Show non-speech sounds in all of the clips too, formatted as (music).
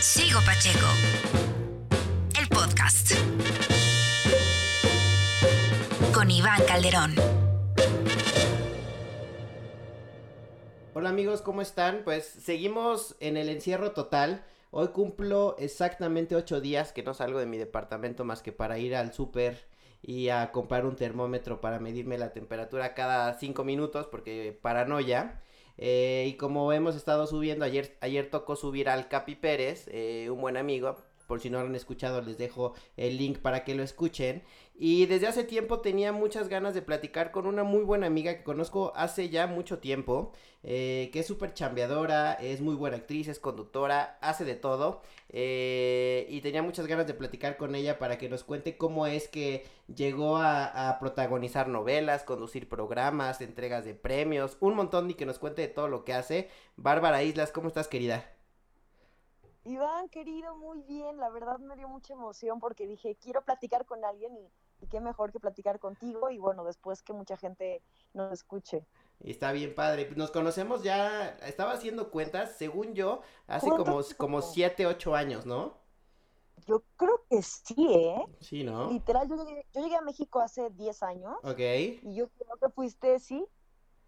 Sigo Pacheco. El podcast. Con Iván Calderón. Hola amigos, ¿cómo están? Pues seguimos en el encierro total. Hoy cumplo exactamente ocho días que no salgo de mi departamento más que para ir al súper y a comprar un termómetro para medirme la temperatura cada cinco minutos porque paranoia. Eh, y como hemos estado subiendo, ayer, ayer tocó subir al Capi Pérez, eh, un buen amigo, por si no lo han escuchado, les dejo el link para que lo escuchen. Y desde hace tiempo tenía muchas ganas de platicar con una muy buena amiga que conozco hace ya mucho tiempo, eh, que es súper chambeadora, es muy buena actriz, es conductora, hace de todo. Eh, y tenía muchas ganas de platicar con ella para que nos cuente cómo es que llegó a, a protagonizar novelas, conducir programas, entregas de premios, un montón y que nos cuente de todo lo que hace. Bárbara Islas, ¿cómo estás querida? Iván, querido, muy bien. La verdad me dio mucha emoción porque dije, quiero platicar con alguien y, y, qué mejor que platicar contigo y bueno, después que mucha gente nos escuche. Está bien padre. Nos conocemos ya, estaba haciendo cuentas, según yo, hace como, como siete, ocho años, ¿no? Yo creo que sí, ¿eh? Sí, ¿no? Literal, yo llegué, yo llegué a México hace 10 años. Ok. Y yo creo que fuiste, sí,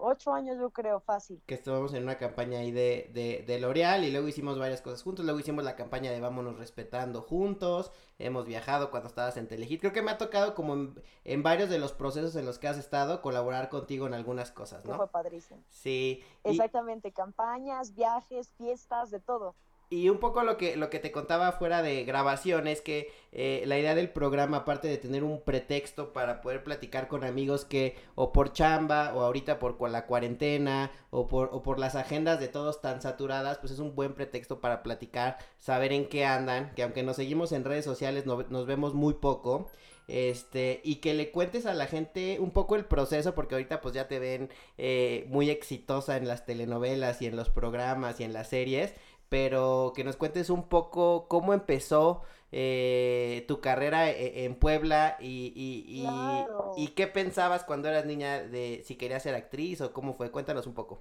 ocho años yo creo, fácil. Que estuvimos en una campaña ahí de, de, de L'Oreal y luego hicimos varias cosas juntos, luego hicimos la campaña de Vámonos Respetando juntos, hemos viajado cuando estabas en Telehit, creo que me ha tocado como en, en, varios de los procesos en los que has estado colaborar contigo en algunas cosas, ¿no? Fue padrísimo. Sí. Exactamente, y... campañas, viajes, fiestas, de todo. Y un poco lo que, lo que te contaba fuera de grabación es que eh, la idea del programa, aparte de tener un pretexto para poder platicar con amigos que o por chamba o ahorita por la cuarentena o por, o por las agendas de todos tan saturadas, pues es un buen pretexto para platicar, saber en qué andan, que aunque nos seguimos en redes sociales no, nos vemos muy poco. Este, y que le cuentes a la gente un poco el proceso, porque ahorita pues ya te ven eh, muy exitosa en las telenovelas y en los programas y en las series, pero que nos cuentes un poco cómo empezó eh, tu carrera en Puebla y, y, y, claro. y, qué pensabas cuando eras niña de si querías ser actriz o cómo fue. Cuéntanos un poco.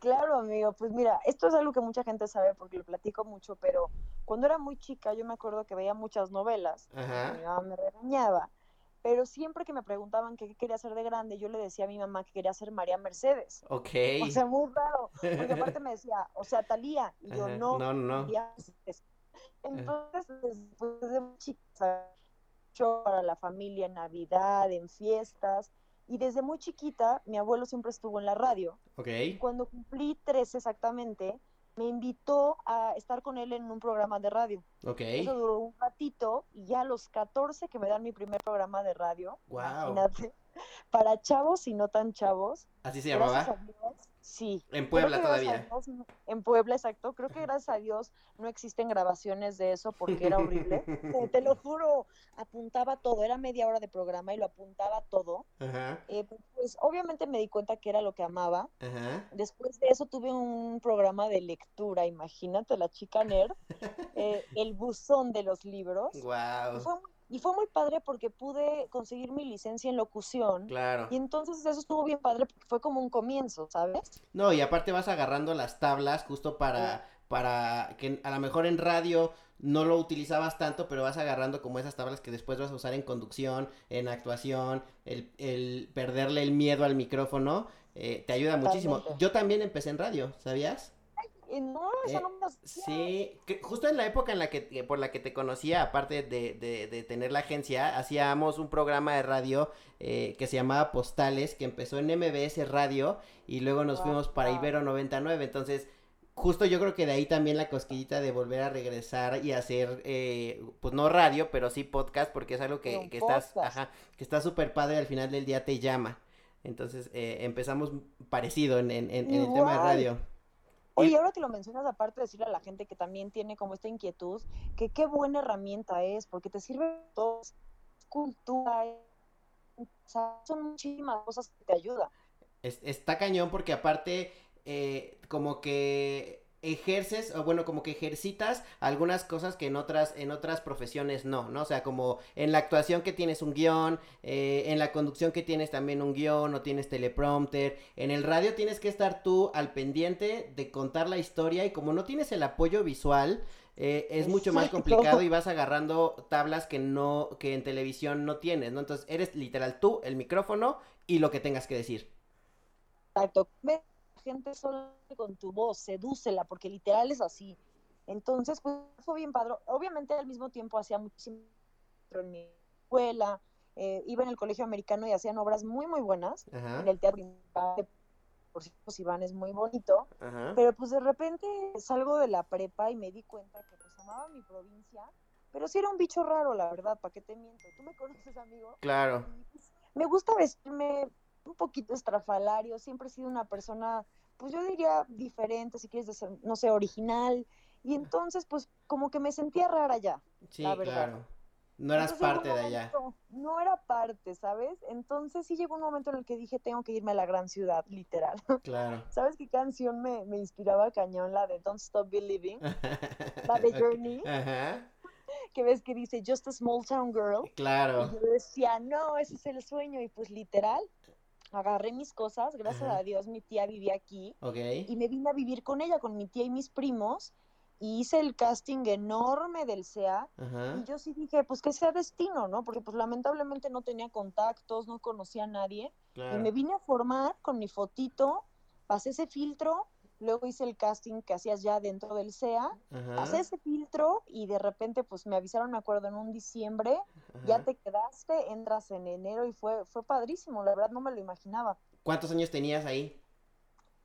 Claro, amigo. Pues mira, esto es algo que mucha gente sabe porque lo platico mucho, pero cuando era muy chica yo me acuerdo que veía muchas novelas. Ajá. Mi mamá me regañaba. Pero siempre que me preguntaban qué quería hacer de grande, yo le decía a mi mamá que quería ser María Mercedes. Ok. O sea, muy raro. Porque (laughs) aparte me decía, o sea, Talía. Y yo, Ajá. no, No, no. María Mercedes. Entonces, después de muy chiquita, yo para la familia en Navidad, en fiestas. Y desde muy chiquita, mi abuelo siempre estuvo en la radio. Ok. Cuando cumplí tres exactamente, me invitó a estar con él en un programa de radio. Ok. Eso duró un ratito y ya a los 14 que me dan mi primer programa de radio, Wow. imagínate, (laughs) para chavos y no tan chavos. ¿Así se llamaba? Dios, sí. En Puebla todavía. Dios, en Puebla, exacto. Creo que gracias a Dios no existen grabaciones de eso porque era horrible. te, te lo (laughs) juro, apuntaba todo. Era media hora de programa y lo apuntaba todo. Ajá. Eh, pues obviamente me di cuenta que era lo que amaba. Ajá. Después de eso tuve un programa de lectura, imagínate, la chica nerd, (laughs) eh, el buzón de los libros. Wow. fue, muy- y fue muy padre porque pude conseguir mi licencia en locución. Claro. Y entonces eso estuvo bien padre porque fue como un comienzo, ¿sabes? No, y aparte vas agarrando las tablas justo para, para que a lo mejor en radio no lo utilizabas tanto, pero vas agarrando como esas tablas que después vas a usar en conducción, en actuación, el, el perderle el miedo al micrófono, eh, te ayuda muchísimo. Yo también empecé en radio, ¿sabías? No, eso Eh, no me lo sabía. Sí, que justo en la época en la que por la que te conocía, aparte de, de, de tener la agencia, hacíamos un programa de radio eh, que se llamaba Postales, que empezó en MBS Radio y luego nos fuimos para Wow. Ibero 99. Entonces, justo yo creo que de ahí también la cosquillita de volver a regresar y hacer, eh, pues no radio, pero sí podcast, porque es algo que, que estás, ajá, que está súper padre, al final del día te llama. Entonces, eh, empezamos parecido en, en, en- en el tema de radio. Oye, ahora que lo mencionas, aparte de decirle a la gente que también tiene como esta inquietud, que qué buena herramienta es, porque te sirve todo, es cultura, son muchísimas cosas que te ayudan. Es- está cañón porque aparte, eh, como que ejerces o bueno como que ejercitas algunas cosas que en otras en otras profesiones no no o sea como en la actuación que tienes un guion eh, en la conducción que tienes también un guion o tienes teleprompter en el radio tienes que estar tú al pendiente de contar la historia y como no tienes el apoyo visual eh, es mucho más complicado y vas agarrando tablas que no que en televisión no tienes no entonces eres literal tú el micrófono y lo que tengas que decir. Exacto gente solo con tu voz, sedúcela, porque literal es así. Entonces, pues fue bien padre. Obviamente al mismo tiempo hacía muchísimo en mi escuela, eh, iba en el colegio americano y hacían obras muy, muy buenas. En el teatro, por cierto, Iván es muy bonito. Pero pues de repente salgo de la prepa y me di cuenta que pues amaba mi provincia, pero sí era un bicho raro, la verdad, ¿para qué te miento? ¿Tú me conoces, amigo? Claro. Pues, me gusta vestirme un poquito estrafalario, siempre he sido una persona, pues yo diría diferente, si quieres decir, no sé, original, y entonces pues como que me sentía rara ya. Sí, claro. No eras parte de allá. No era parte, ¿sabes? Entonces sí llegó un momento en el que dije, tengo que irme a la gran ciudad, literal. (laughs) Claro. ¿Sabes qué canción me, me inspiraba cañón? La de Don't Stop Believing. (laughs) la de Journey. Ajá. Que ves que dice Just a Small Town Girl. Claro. Y yo decía, no, ese es el sueño. Y pues literal, agarré mis cosas, gracias a Dios mi tía vivía aquí y me vine a vivir con ella, con mi tía y mis primos y hice el casting enorme del SEA y yo sí dije, pues que sea destino, ¿no? Porque pues lamentablemente no tenía contactos, no conocía a nadie y me vine a formar con mi fotito, pasé ese filtro luego hice el casting que hacías ya dentro del SEA, pasé ese filtro y de repente pues me avisaron, me acuerdo, en un diciembre, ya te quedaste, entras en enero y fue, fue padrísimo, la verdad no me lo imaginaba. ¿Cuántos años tenías ahí?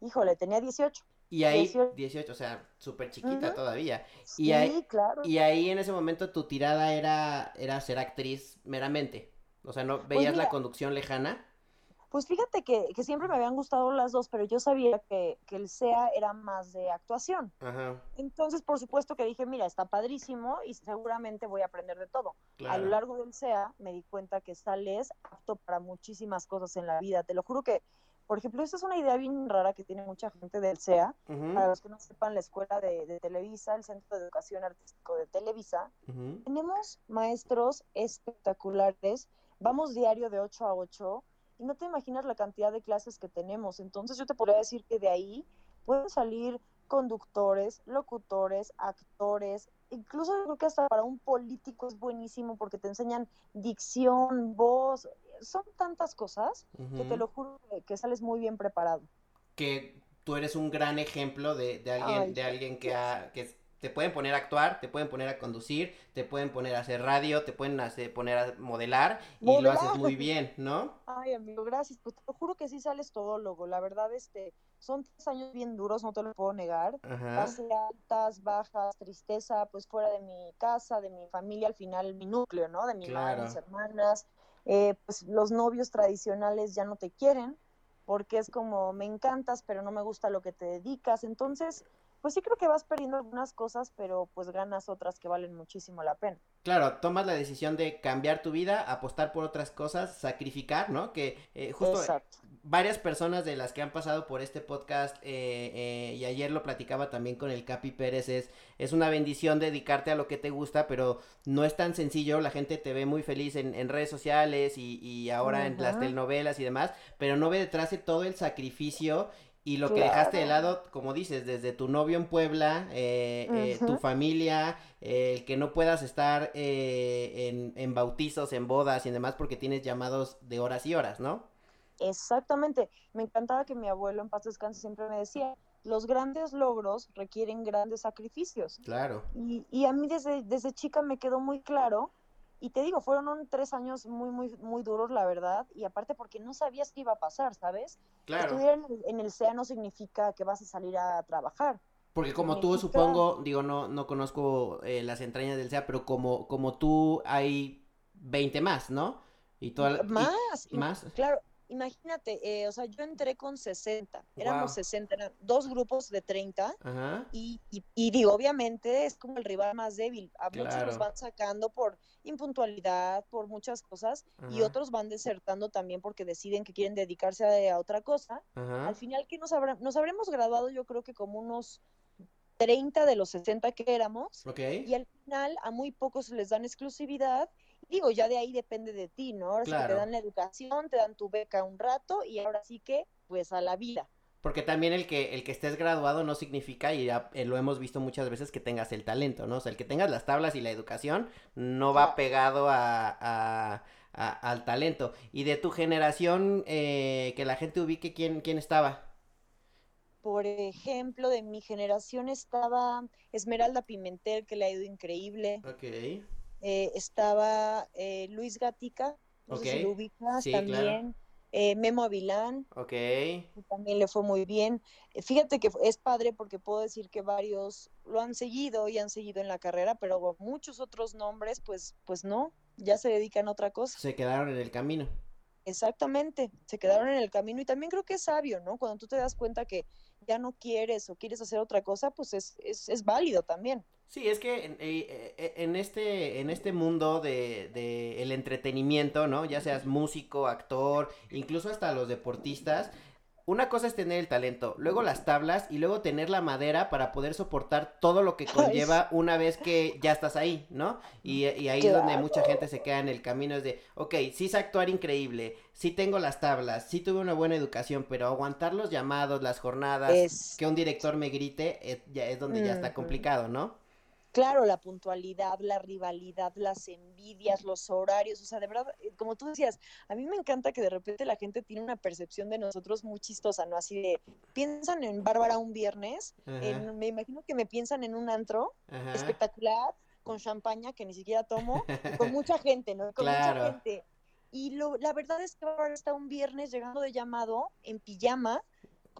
Híjole, tenía 18. Y ahí, 18, o sea, súper chiquita todavía. Sí, ahí, claro. Y ahí en ese momento tu tirada era, era ser actriz meramente. O sea, ¿no pues veías la conducción lejana? Pues fíjate que, que, siempre me habían gustado las dos, pero yo sabía que, que el SEA era más de actuación. Ajá. Entonces, por supuesto que dije, mira, está padrísimo y seguramente voy a aprender de todo. A lo largo del SEA me di cuenta que sales apto para muchísimas cosas en la vida. Te lo juro que, por ejemplo, esta es una idea bien rara que tiene mucha gente del SEA. Para los que no sepan, la escuela de, de, Televisa, el Centro de Educación Artístico de Televisa, tenemos maestros espectaculares. Vamos diario de 8 a 8 y no te imaginas la cantidad de clases que tenemos. Entonces yo te podría decir que de ahí pueden salir conductores, locutores, actores, incluso yo creo que hasta para un político es buenísimo porque te enseñan dicción, voz, son tantas cosas que te lo juro que, sales muy bien preparado. Que tú eres un gran ejemplo de, de alguien, de alguien que, ha, que te pueden poner a actuar, te pueden poner a conducir, te pueden poner a hacer radio, te pueden hacer, poner a modelar y lo haces muy bien, ¿no? Ay, amigo, gracias. Pues te juro que sí sales todólogo. La verdad, este, son tres años bien duros, no te lo puedo negar. Pasé altas, bajas, tristeza, pues fuera de mi casa, de mi familia, al final mi núcleo, ¿no? De mi madre, mis hermanas. Eh, pues los novios tradicionales ya no te quieren porque es como me encantas, pero no me gusta lo que te dedicas. Entonces, pues sí creo que vas perdiendo algunas cosas, pero pues ganas otras que valen muchísimo la pena. Claro, tomas la decisión de cambiar tu vida, apostar por otras cosas, sacrificar, ¿no? Que eh, justo varias personas de las que han pasado por este podcast, eh, eh, y ayer lo platicaba también con el Capi Pérez, es, es una bendición dedicarte a lo que te gusta, pero no es tan sencillo, la gente te ve muy feliz en, en redes sociales y, y ahora en las telenovelas y demás, pero no ve detrás de todo el sacrificio y lo que dejaste de lado, como dices, desde tu novio en Puebla, eh, eh, tu familia, el que no puedas estar eh, en, en, bautizos, en bodas y demás porque tienes llamados de horas y horas, ¿no? Exactamente. Me encantaba que mi abuelo en paz descanse siempre me decía, los grandes logros requieren grandes sacrificios. Claro. Y, y a mí desde, desde chica me quedó muy claro y te digo, fueron tres años muy, muy, muy duros, la verdad, y aparte porque no sabías qué iba a pasar, ¿sabes? Claro. Estudiar en el, SEA no significa que vas a salir a trabajar. Porque como tú, supongo, digo, no, no conozco eh, las entrañas del SEA, pero como, como tú hay 20 más, ¿no? Y toda, más, más. Claro, imagínate, eh, o sea, yo entré con 60, éramos 60, eran dos grupos de 30, Y, y, digo, obviamente es como el rival más débil, a muchos los van sacando por impuntualidad, por muchas cosas, y otros van desertando también porque deciden que quieren dedicarse a, otra cosa. Al final, que nos, nos habremos graduado yo creo que como unos 30 de los 60 que éramos. Ok. Y al final a muy pocos les dan exclusividad. Digo, ya de ahí depende de ti, ¿no? Ahora sí que Claro. te dan la educación, te dan tu beca un rato y ahora sí que, pues a la vida. Porque también el que, el que estés graduado no significa, y ya eh, lo hemos visto muchas veces, que tengas el talento, ¿no? O sea, el que tengas las tablas y la educación no va pegado a, a- a- al talento. Y de tu generación, eh, que la gente ubique quién, quién estaba. Por ejemplo, de mi generación estaba Esmeralda Pimentel, que le ha ido increíble. Ok. Eh, estaba eh, Luis Gatica, no sé si Ok. lo ubicas Sí, claro. Eh, Memo Avilán, Ok. también le fue muy bien. Eh, Fíjate que es padre porque puedo decir que varios lo han seguido y han seguido en la carrera, pero muchos otros nombres, pues, pues no, ya se dedican a otra cosa. Se quedaron en el camino. Exactamente, se quedaron en el camino y también creo que es sabio, ¿no? Cuando tú te das cuenta que ya no quieres o quieres hacer otra cosa, pues es, es, es válido también. Sí, es que en, eh, eh, en este, en este mundo de, de el entretenimiento, ¿no? Ya seas músico, actor, incluso hasta los deportistas, una cosa es tener el talento, luego las tablas y luego tener la madera para poder soportar todo lo que (laughs) conlleva una vez que ya estás ahí, ¿no? Y, y ahí es donde mucha gente se queda en el camino, es de, ok, sí sé actuar increíble, sí tengo las tablas, sí tuve una buena educación, pero aguantar los llamados, las jornadas, Es, que un director me grite, eh, ya es donde ya está complicado, ¿no? claro, la puntualidad, la rivalidad, las envidias, los horarios, o sea, de verdad, eh, como tú decías, a mí me encanta que de repente la gente tiene una percepción de nosotros muy chistosa, ¿no? Así de, piensan en Bárbara un viernes, en- me imagino que me piensan en un antro ajá. espectacular, con champaña que ni siquiera tomo, y con (laughs) mucha gente, ¿no? Con Claro. mucha gente. Y lo, la verdad es que Bárbara está un viernes llegando de llamado en pijama,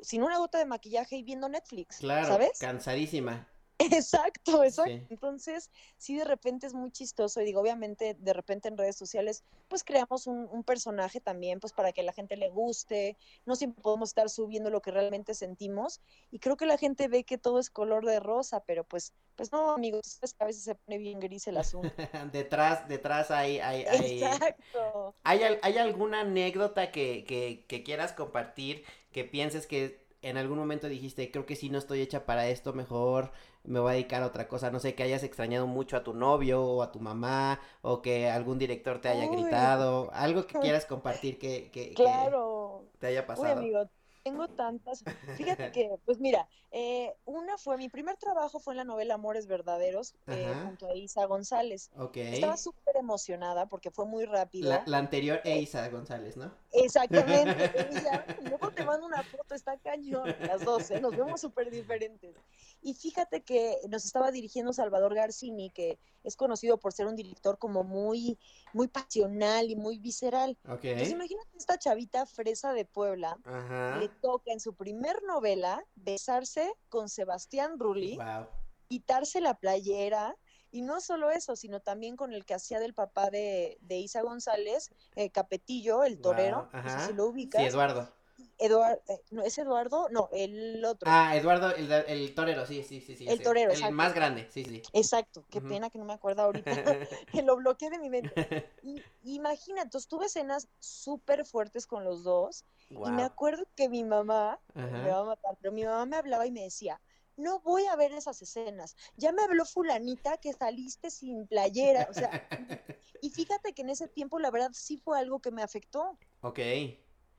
sin una gota de maquillaje y viendo Netflix, Claro, ¿sabes? cansadísima. Exacto, exacto. Sí. Entonces, sí, de repente es muy chistoso y digo, obviamente, de repente en redes sociales, pues creamos un, un personaje también, pues para que la gente le guste, no siempre podemos estar subiendo lo que realmente sentimos y creo que la gente ve que todo es color de rosa, pero pues, pues no, amigos, sabes que a veces se pone bien gris el asunto. (laughs) detrás, detrás hay, hay, hay, Exacto. ¿hay, hay alguna anécdota que, que, que quieras compartir, que pienses que en algún momento dijiste, creo que sí no estoy hecha para esto, mejor me voy a dedicar a otra cosa, no sé, que hayas extrañado mucho a tu novio o a tu mamá, o que algún director te haya Uy. gritado, algo que quieras compartir que, que, te haya Uy, pasado. amigo, tengo tantas. Fíjate que, pues mira, eh, una fue, mi primer trabajo fue en la novela Amores Verdaderos, eh, junto a Isa González. Ok. Estaba súper emocionada porque fue muy rápida. La, la anterior Eisa González, ¿no? Exactamente. (laughs) ella, luego te mando una foto, está cañón, las dos, ¿eh? nos vemos súper diferentes. Y fíjate que nos estaba dirigiendo Salvador Garcini, que es conocido por ser un director como muy, muy pasional y muy visceral. Ok. Entonces imagínate esta chavita fresa de Puebla, Ajá. le toca en su primer novela besarse con Sebastián Rulli, Wow. quitarse la playera, y no solo eso, sino también con el que hacía del papá de, de Isa González, eh, Capetillo, el torero, Guau, no sé si lo ubicas. Sí, Eduardo. Eduardo, no, ¿es Eduardo? No, el otro. Ah, Eduardo, el, el torero, sí, sí, sí, sí. El sí. torero, El exacto. más grande, sí, sí. Exacto, qué pena que no me acuerdo ahorita, (laughs) que lo bloqueé de mi mente. (laughs) Y, imagínate, entonces tuve escenas súper fuertes con los dos, y me acuerdo que mi mamá, me va a matar, pero mi mamá me hablaba y me decía, no voy a ver esas escenas, ya me habló fulanita que saliste sin playera, o sea, y fíjate que en ese tiempo la verdad sí fue algo que me afectó. Ok.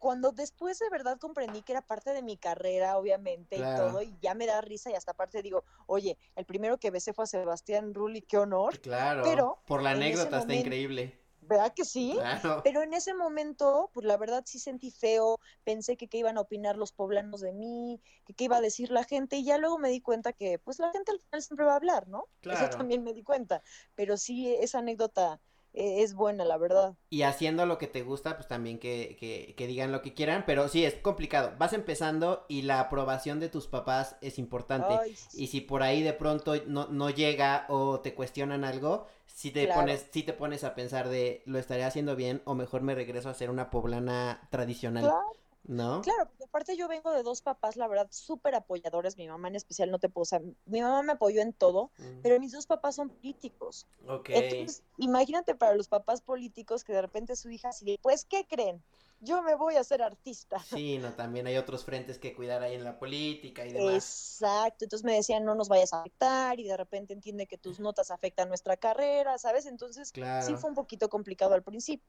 Cuando después de verdad comprendí que era parte de mi carrera, obviamente, Claro. y todo, y ya me da risa y hasta aparte digo, oye, el primero que besé fue a Sebastián Rulli, qué honor, Claro. Pero, Por la anécdota está increíble. ¿verdad que sí? Claro. Pero en ese momento, pues la verdad sí sentí feo, pensé que qué iban a opinar los poblanos de mí, que qué iba a decir la gente, y ya luego me di cuenta que pues la gente al final siempre va a hablar, ¿no? Claro. Eso también me di cuenta, pero sí, esa anécdota es buena, la verdad. Y haciendo lo que te gusta, pues también que, que, que digan lo que quieran, pero sí, es complicado. Vas empezando y la aprobación de tus papás es importante. Ay, sí. Y si por ahí de pronto no, no llega o te cuestionan algo, si te Claro. pones, si te pones a pensar de lo estaré haciendo bien o mejor me regreso a ser una poblana tradicional. Claro, ¿No? Claro, porque aparte yo vengo de dos papás, la verdad, súper apoyadores. Mi mamá en especial no te puedo, o sea, mi mamá me apoyó en todo, Mm, pero mis dos papás son políticos. Ok. Entonces, imagínate para los papás políticos que de repente su hija así pues, ¿qué creen? Yo me voy a ser artista. Sí, no, también hay otros frentes que cuidar ahí en la política y demás. Exacto, entonces me decían, no nos vayas a afectar y de repente entiende que tus notas afectan nuestra carrera, ¿sabes? Entonces, sí Claro. fue un poquito complicado al principio.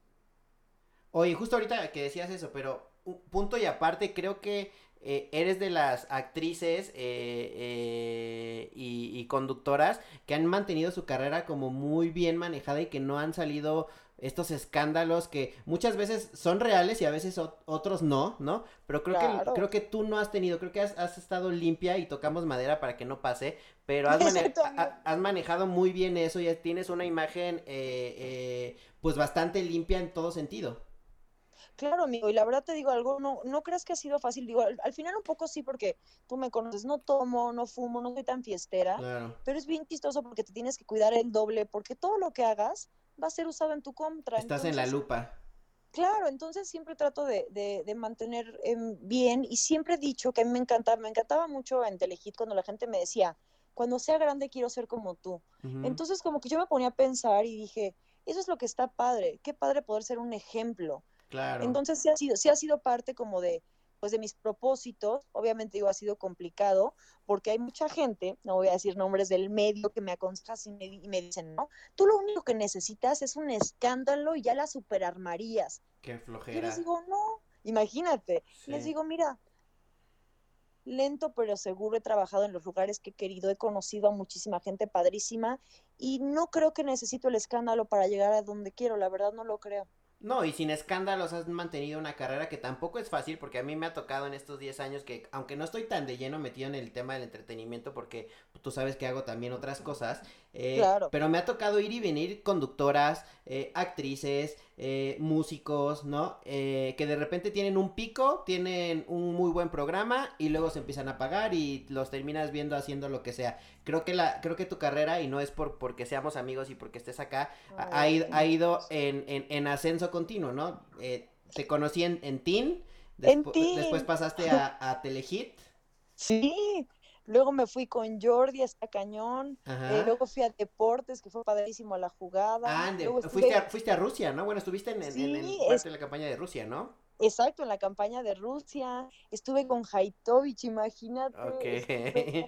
Oye, justo ahorita que decías eso, pero punto y aparte, creo que eh, eres de las actrices eh, eh, y, y conductoras que han mantenido su carrera como muy bien manejada y que no han salido estos escándalos que muchas veces son reales y a veces ot- otros no, ¿no? Pero creo que creo que tú no has tenido, creo que has, has estado limpia y tocamos madera para que no pase, pero has, (laughs) mane- ha- has manejado muy bien eso y tienes una imagen eh, pues bastante limpia en todo sentido. Claro, amigo, y la verdad te digo algo, no, no creas que ha sido fácil, digo, al, al final un poco sí, porque tú me conoces, no tomo, no fumo, no soy tan fiestera, Claro. pero es bien chistoso porque te tienes que cuidar el doble, porque todo lo que hagas va a ser usado en tu contra. Estás en la lupa. Claro, entonces siempre trato de, de, de mantener em, bien y siempre he dicho que a mí me encantaba, me encantaba mucho en Telehit cuando la gente me decía, cuando sea grande quiero ser como tú. Entonces como que yo me ponía a pensar y dije, eso es lo que está padre, qué padre poder ser un ejemplo. Claro. Entonces sí ha sido, sí ha sido parte como de, pues de mis propósitos. Obviamente digo, ha sido complicado porque hay mucha gente, no voy a decir nombres del medio, que me aconsejan y me, y me dicen, no, tú lo único que necesitas es un escándalo y ya la superarmarías. Qué flojera. les digo, no, imagínate. Les digo, mira, lento pero seguro he trabajado en los lugares que he querido, he conocido a muchísima gente padrísima y no creo que necesito el escándalo para llegar a donde quiero, la verdad no lo creo. No, y sin escándalos has mantenido una carrera que tampoco es fácil porque a mí me ha tocado en estos 10 años que, aunque no estoy tan de lleno metido en el tema del entretenimiento porque tú sabes que hago también otras cosas, eh, Claro. pero me ha tocado ir y venir conductoras, eh, actrices, eh, músicos, ¿no? Eh, que de repente tienen un pico, tienen un muy buen programa y luego se empiezan a apagar y los terminas viendo haciendo lo que sea. Creo que la, creo que tu carrera, y no es por porque seamos amigos y porque estés acá, ha, ha ido, ha ido en, en, en ascenso continuo, ¿no? Eh, te conocí en, en Teen. después pasaste (laughs) a, a Telehit, Sí, luego me fui con Jordi hasta Cañón, eh, luego fui a Deportes, que fue padrísimo la jugada. Ah, luego estuve- fuiste, a, fuiste a Rusia, ¿no? Bueno, estuviste en, en, en- en Sí, parte es- de la campaña de Rusia, ¿no? Exacto, en la campaña de Rusia, estuve con Haitovich, imagínate. Ok. estuve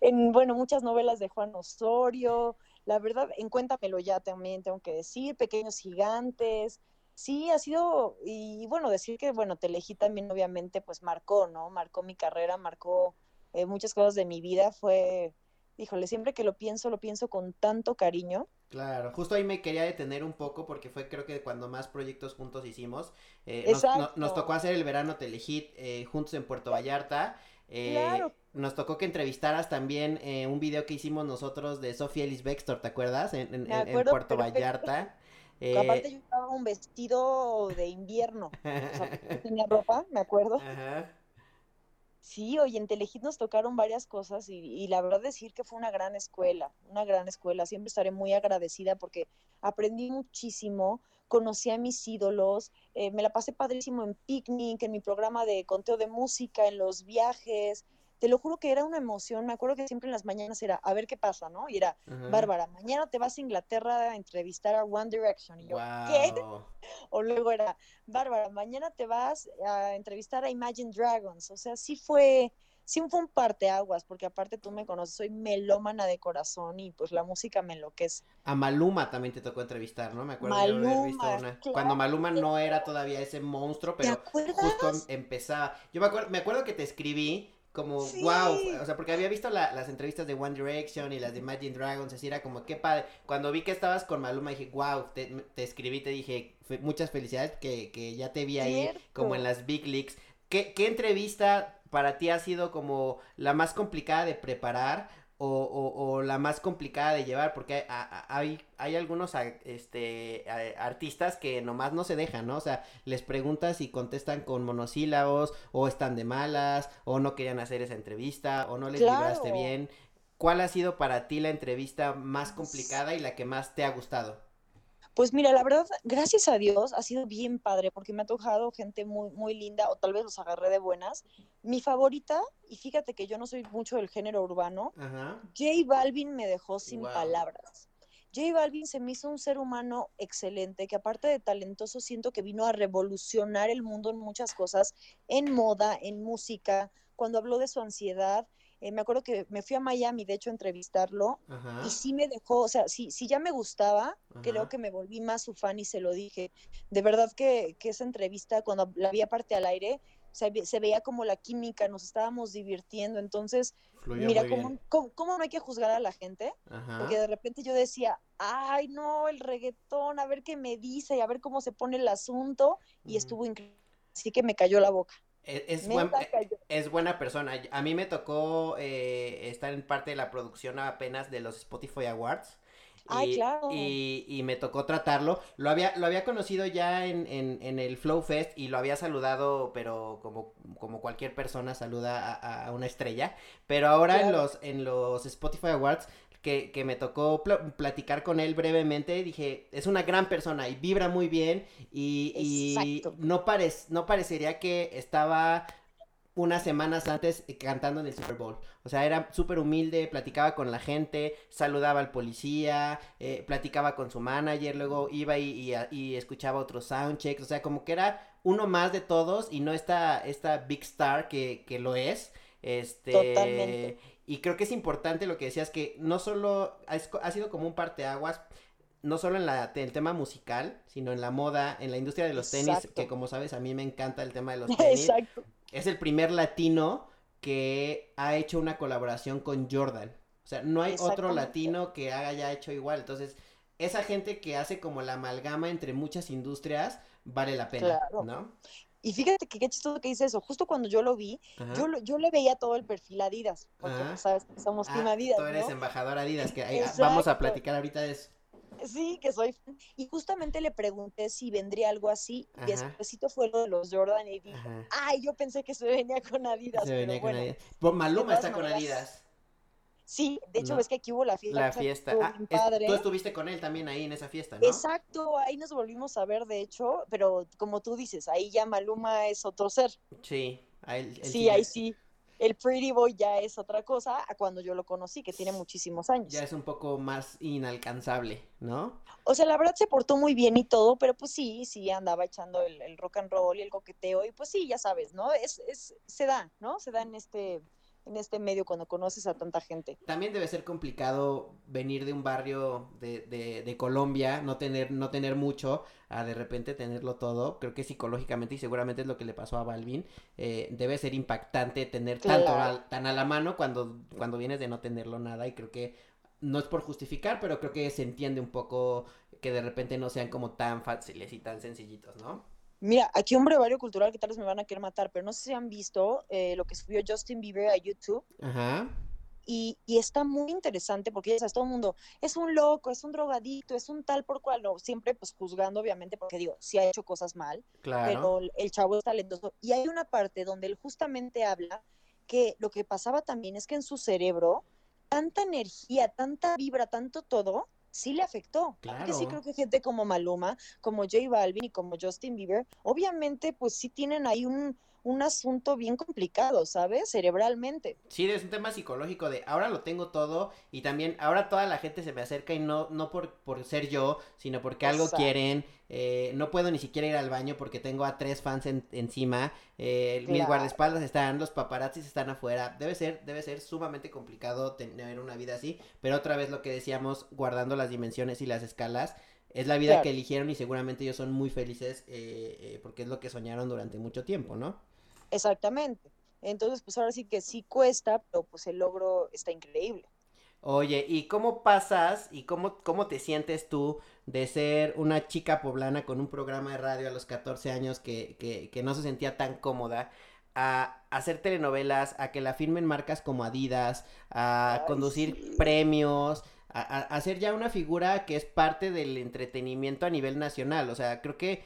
En, bueno, muchas novelas de Juan Osorio, la verdad, en Cuéntamelo ya también tengo que decir, Pequeños Gigantes. Sí, ha sido, y bueno, decir que, bueno, Telejí también obviamente pues marcó, ¿no? Marcó mi carrera, marcó eh, muchas cosas de mi vida, fue, híjole, siempre que lo pienso, lo pienso con tanto cariño. Claro, justo ahí me quería detener un poco porque fue creo que cuando más proyectos juntos hicimos. Eh, nos, no- Exacto. nos tocó hacer el verano Telehit eh, juntos en Puerto Vallarta. Eh, Claro. Nos tocó que entrevistaras también eh, un video que hicimos nosotros de Sofía Ellis Bextor, ¿te acuerdas? En, en- en- Puerto perfecto. Vallarta. Aparte yo usaba un vestido de invierno, o sea, (laughs) tenía ropa, me acuerdo. Ajá. Sí, oye, en Telehit nos tocaron varias cosas y, y la verdad decir que fue una gran escuela, una gran escuela. Siempre estaré muy agradecida porque aprendí muchísimo, conocí a mis ídolos, eh, me la pasé padrísimo en picnic, en mi programa de conteo de música, en los viajes. Te lo juro que era una emoción. Me acuerdo que siempre en las mañanas era a ver qué pasa, ¿no? Y era, Ajá. Bárbara, mañana te vas a Inglaterra a entrevistar a One Direction. Y yo, ¿qué? (laughs) O luego era, Bárbara, mañana te vas a entrevistar a Imagine Dragons. O sea, sí fue, sí fue un parteaguas, porque aparte tú me conoces, soy melómana de corazón y pues la música me enloquece. A Maluma también te tocó entrevistar, ¿no? Me acuerdo de haber visto Maluma, una. claro. Cuando Maluma no era todavía ese monstruo, ¿Te pero justo em- empezaba. Yo me acuerdo, me acuerdo que te escribí como, Sí. wow, o sea, porque había visto la- las entrevistas de One Direction y las de Imagine Dragons, así era como, qué padre. Cuando vi que estabas con Maluma dije, wow, te, te escribí, te dije, muchas felicidades que, que ya te vi ahí Cierto. como en las Big Leagues. ¿Qué, qué entrevista para ti ha sido como la más complicada de preparar o, o- o la más complicada de llevar? Porque hay, hay, hay algunos este, artistas que nomás no se dejan, ¿no? O sea, les preguntas y contestan con monosílabos o están de malas o no querían hacer esa entrevista o no les libraste Claro. bien. ¿Cuál ha sido para ti la entrevista más complicada y la que más te ha gustado? Pues mira, la verdad, gracias a Dios ha sido bien padre porque me ha tocado gente muy, muy linda o tal vez los agarré de buenas. Mi favorita, y fíjate que yo no soy mucho del género urbano, Ajá. J Balvin me dejó sin Wow. palabras. J Balvin se me hizo un ser humano excelente, que aparte de talentoso, siento que vino a revolucionar el mundo en muchas cosas, en moda, en música. Cuando habló de su ansiedad, eh, me acuerdo que me fui a Miami, de hecho, a entrevistarlo, Ajá. y sí me dejó, o sea, si, si ya me gustaba, creo que me volví más su fan y se lo dije. De verdad que, que esa entrevista, cuando la vi aparte al aire, se, se veía como la química, nos estábamos divirtiendo, entonces, mira, ¿cómo, cómo, cómo no hay que juzgar a la gente? Ajá. Porque de repente yo decía, ay, no, el reggaetón, a ver qué me dice y a ver cómo se pone el asunto, y estuvo increíble. Así que me cayó la boca. Es, es buen- es buena persona. A mí me tocó eh, estar en parte de la producción apenas de los Spotify Awards. Ay, y, claro. y, y me tocó tratarlo. Lo había, lo había conocido ya en, en, en el Flow Fest y lo había saludado, pero como, como cualquier persona saluda a, a una estrella. Pero ahora en los, en los Spotify Awards, que, que me tocó pl- platicar con él brevemente, dije, es una gran persona y vibra muy bien y, y no, parec- no parecería que estaba unas semanas antes cantando en el Super Bowl. O sea, era súper humilde, platicaba con la gente, saludaba al policía, eh, platicaba con su manager, luego iba y, y y escuchaba otros soundchecks. O sea, como que era uno más de todos y no esta, esta big star que, que lo es. Este, Totalmente. Y creo que es importante lo que decías, que no solo ha, sido como un parteaguas, no solo en la, el tema musical, sino en la moda, en la industria de los tenis, que como sabes a mí me encanta el tema de los (laughs) tenis Exacto. es el primer latino que ha hecho una colaboración con Jordan. O sea, no hay otro latino que haya hecho igual. Entonces, esa gente que hace como la amalgama entre muchas industrias vale la pena, Claro. ¿no? Y fíjate que qué chistoso que dice eso. Justo cuando yo lo vi, Ajá. yo, yo le veía todo el perfil Adidas, porque Ajá. sabes que somos Ah, Team Adidas, tú eres ¿no? embajador Adidas, que vamos a platicar ahorita de eso. Sí, que soy fan. Y justamente le pregunté si vendría algo así, y Ajá. despuésito fue lo de los Jordan y dije, ay, yo pensé que se venía con Adidas, Se venía pero con bueno, Adidas. Pues Maluma está con Adidas. Sí, de hecho No. ves que aquí hubo la fiesta. La fiesta. Ah, es- padre. tú estuviste con él también ahí en esa fiesta, ¿no? Exacto, ahí nos volvimos a ver, de hecho, pero como tú dices, ahí ya Maluma es otro ser. Sí. a él- él Sí, ahí sí. El Pretty Boy ya es otra cosa a cuando yo lo conocí, que tiene muchísimos años. Ya es un poco más inalcanzable, ¿no? O sea, la verdad se portó muy bien y todo, pero pues sí, sí andaba echando el, el rock and roll y el coqueteo, y pues sí, ya sabes, ¿no? Es, es, se da, ¿no? Se da en este, en este medio cuando conoces a tanta gente. También debe ser complicado venir de un barrio de, de, de Colombia, no tener, no tener mucho, a de repente tenerlo todo. Creo que psicológicamente, y seguramente es lo que le pasó a Balvin, eh, debe ser impactante tener tanto al- tan a la mano cuando, cuando vienes de no tenerlo nada. Y creo que no es por justificar, pero creo que se entiende un poco que de repente no sean como tan fáciles y tan sencillitos, ¿no? Mira, aquí un brevario cultural que tal vez me van a querer matar, pero no sé si han visto eh, lo que subió Justin Bieber a YouTube. Ajá. Y, y está muy interesante porque ya sabes, todo el mundo es un loco, es un drogadito, es un tal por cual, no, siempre pues juzgando obviamente porque digo, sí ha hecho cosas mal, Claro. pero el- el chavo es talentoso. Y hay una parte donde él justamente habla que lo que pasaba también es que en su cerebro, tanta energía, tanta vibra, tanto todo, sí le afectó. Que sí Claro. creo que gente como Maluma, como J Balvin y como Justin Bieber, obviamente pues sí tienen ahí un, un asunto bien complicado, ¿sabes? Cerebralmente. Sí, es un tema psicológico de ahora lo tengo todo y también ahora toda la gente se me acerca y no, no por, por ser yo, sino porque algo Exacto. quieren. eh, no puedo ni siquiera ir al baño porque tengo a tres fans en- encima. eh, Mis guardaespaldas están, los paparazzis están afuera. Debe ser, debe ser sumamente complicado tener una vida así. Pero otra vez lo que decíamos, guardando las dimensiones y las escalas. Es la vida Claro. que eligieron y seguramente ellos son muy felices eh, eh, porque es lo que soñaron durante mucho tiempo, ¿no? Exactamente. Entonces, pues ahora sí que sí cuesta, pero pues el logro está increíble. Oye, ¿y cómo pasas y cómo, cómo te sientes tú de ser una chica poblana con un programa de radio a los 14 años que, que, que no se sentía tan cómoda a hacer telenovelas, a que la firmen marcas como Adidas, a Ay, conducir sí. premios, a, a, a ser ya una figura que es parte del entretenimiento a nivel nacional? O sea, creo que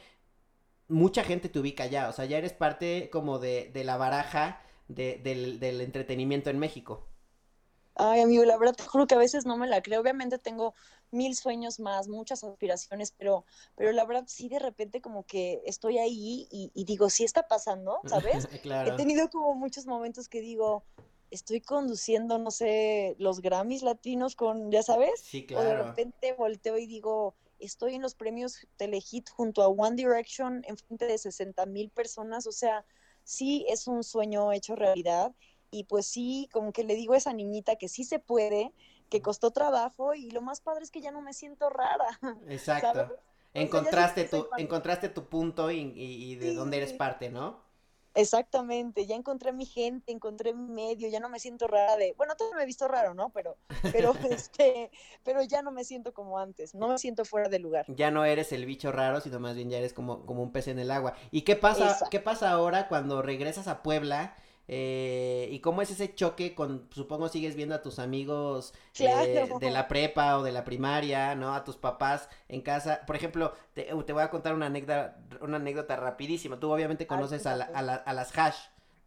mucha gente te ubica ya, o sea, ya eres parte como de, de la baraja de- del, del entretenimiento en México. Ay, amigo, la verdad te juro que a veces no me la creo. Obviamente tengo mil sueños más, muchas aspiraciones, pero, pero la verdad sí de repente como que estoy ahí y, y digo, sí está pasando, (laughs) ¿sabes? claro. He tenido como muchos momentos que digo, estoy conduciendo, no sé, los Grammys latinos con, ya sabes, Sí, o de claro. repente volteo y digo, estoy en los premios Telehit junto a One Direction en frente de 60 mil personas, o sea, sí es un sueño hecho realidad y pues sí, como que le digo a esa niñita que sí se puede, que costó trabajo y lo más padre es que ya no me siento rara. (laughs) Exacto. ¿sabes? Encontraste tu, encontraste tu punto y, y- y de dónde eres parte, ¿no? Exactamente, ya encontré mi gente, encontré mi medio, ya no me siento rara de, bueno, todavía me he visto raro, ¿no? Pero, pero, (laughs) este, pero ya no me siento como antes, no me siento fuera de lugar. Ya no eres el bicho raro, sino más bien ya eres como, como un pez en el agua. ¿Y qué pasa, Exacto. qué pasa ahora cuando regresas a Puebla? Eh, ¿Y cómo es ese choque con, supongo sigues viendo a tus amigos eh, de la prepa o de la primaria, ¿no? A tus papás en casa. Por ejemplo, te, te voy a contar una anécdota, una anécdota rapidísima. Tú obviamente conoces a, la- a la- a las hash,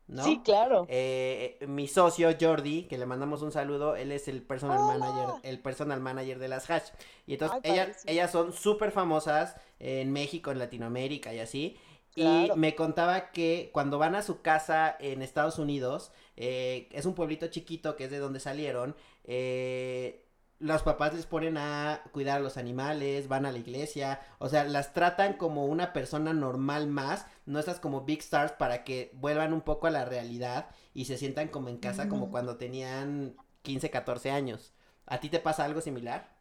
¿no? Sí, claro. Eh, mi socio Jordi, que le mandamos un saludo, él es el personal Hola. manager, el personal manager de las Hash. Y entonces Ay, ellas, ellas son súper famosas en México, en Latinoamérica y así. Claro. Y me contaba que cuando van a su casa en Estados Unidos, eh, es un pueblito chiquito que es de donde salieron, eh, los papás les ponen a cuidar a los animales, van a la iglesia, o sea, las tratan como una persona normal más, no estas como big stars para que vuelvan un poco a la realidad y se sientan como en casa como cuando tenían 15, 14 años. ¿A ti te pasa algo similar?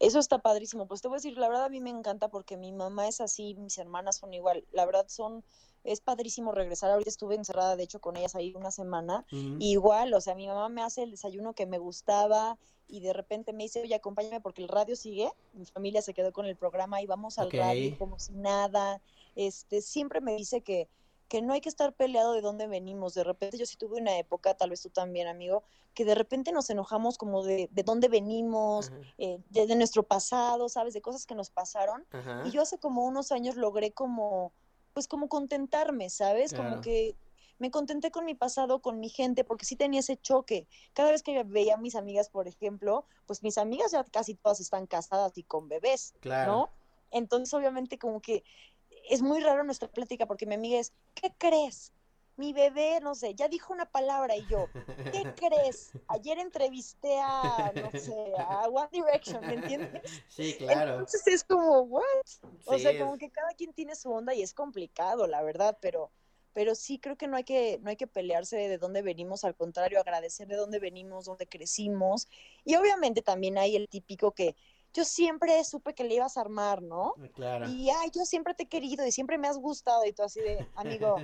Eso está padrísimo. Pues te voy a decir, la verdad a mí me encanta porque mi mamá es así, mis hermanas son igual. La verdad son, es padrísimo regresar. Ahorita estuve encerrada, de hecho, con ellas ahí una semana. Igual, o sea, mi mamá me hace el desayuno que me gustaba y de repente me dice, oye, acompáñame porque el radio sigue. Mi familia se quedó con el programa y vamos al radio como si nada. Este, siempre me dice que, que no hay que estar peleado de dónde venimos. De repente yo sí tuve una época, tal vez tú también, amigo, que de repente nos enojamos como de, de dónde venimos, eh, de, de nuestro pasado, ¿sabes? De cosas que nos pasaron. ajá. Y yo hace como unos años logré como, pues como contentarme, ¿sabes? Claro. Como que me contenté con mi pasado, con mi gente, porque sí tenía ese choque. Cada vez que veía a mis amigas, por ejemplo, pues mis amigas ya casi todas están casadas y con bebés, Claro. ¿no? Entonces, obviamente, como que es muy raro nuestra plática, porque mi amiga es, ¿qué crees? Mi bebé, no sé, ya dijo una palabra y yo, ¿qué (laughs) crees? Ayer entrevisté a, no sé, a One Direction, ¿me entiendes? Sí, claro. Entonces es como, ¿what? O Sí, sea, como que cada quien tiene su onda y es complicado, la verdad, pero, pero sí creo que no hay que, no hay que pelearse de dónde venimos, al contrario, agradecer de dónde venimos, dónde crecimos. Y obviamente también hay el típico que yo siempre supe que le ibas a armar, ¿no? Claro. Y ay, yo siempre te he querido y siempre me has gustado y tú así de, amigo,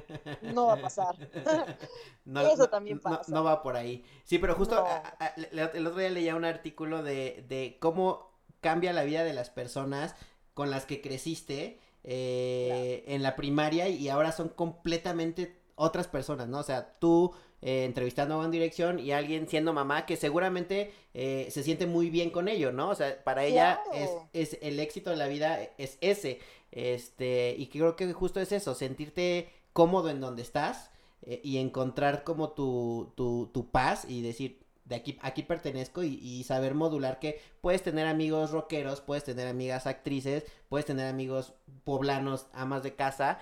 no va a pasar. (laughs) No, Eso no- también pasa. No, va por ahí. Sí, pero justo a- a- el otro día leía un artículo de, de cómo cambia la vida de las personas con las que creciste eh, en la primaria y ahora son completamente otras personas, ¿no? O sea, tú eh, entrevistando a One Direction y alguien siendo mamá que seguramente eh, se siente muy bien con ello, ¿no? O sea, para ella es, Claro. es el éxito de la vida es ese. Este, y creo que justo es eso, sentirte cómodo en donde estás eh, y encontrar como tu, tu, tu paz y decir, de aquí, aquí pertenezco y, y saber modular que puedes tener amigos rockeros, puedes tener amigas actrices, puedes tener amigos poblanos, amas de casa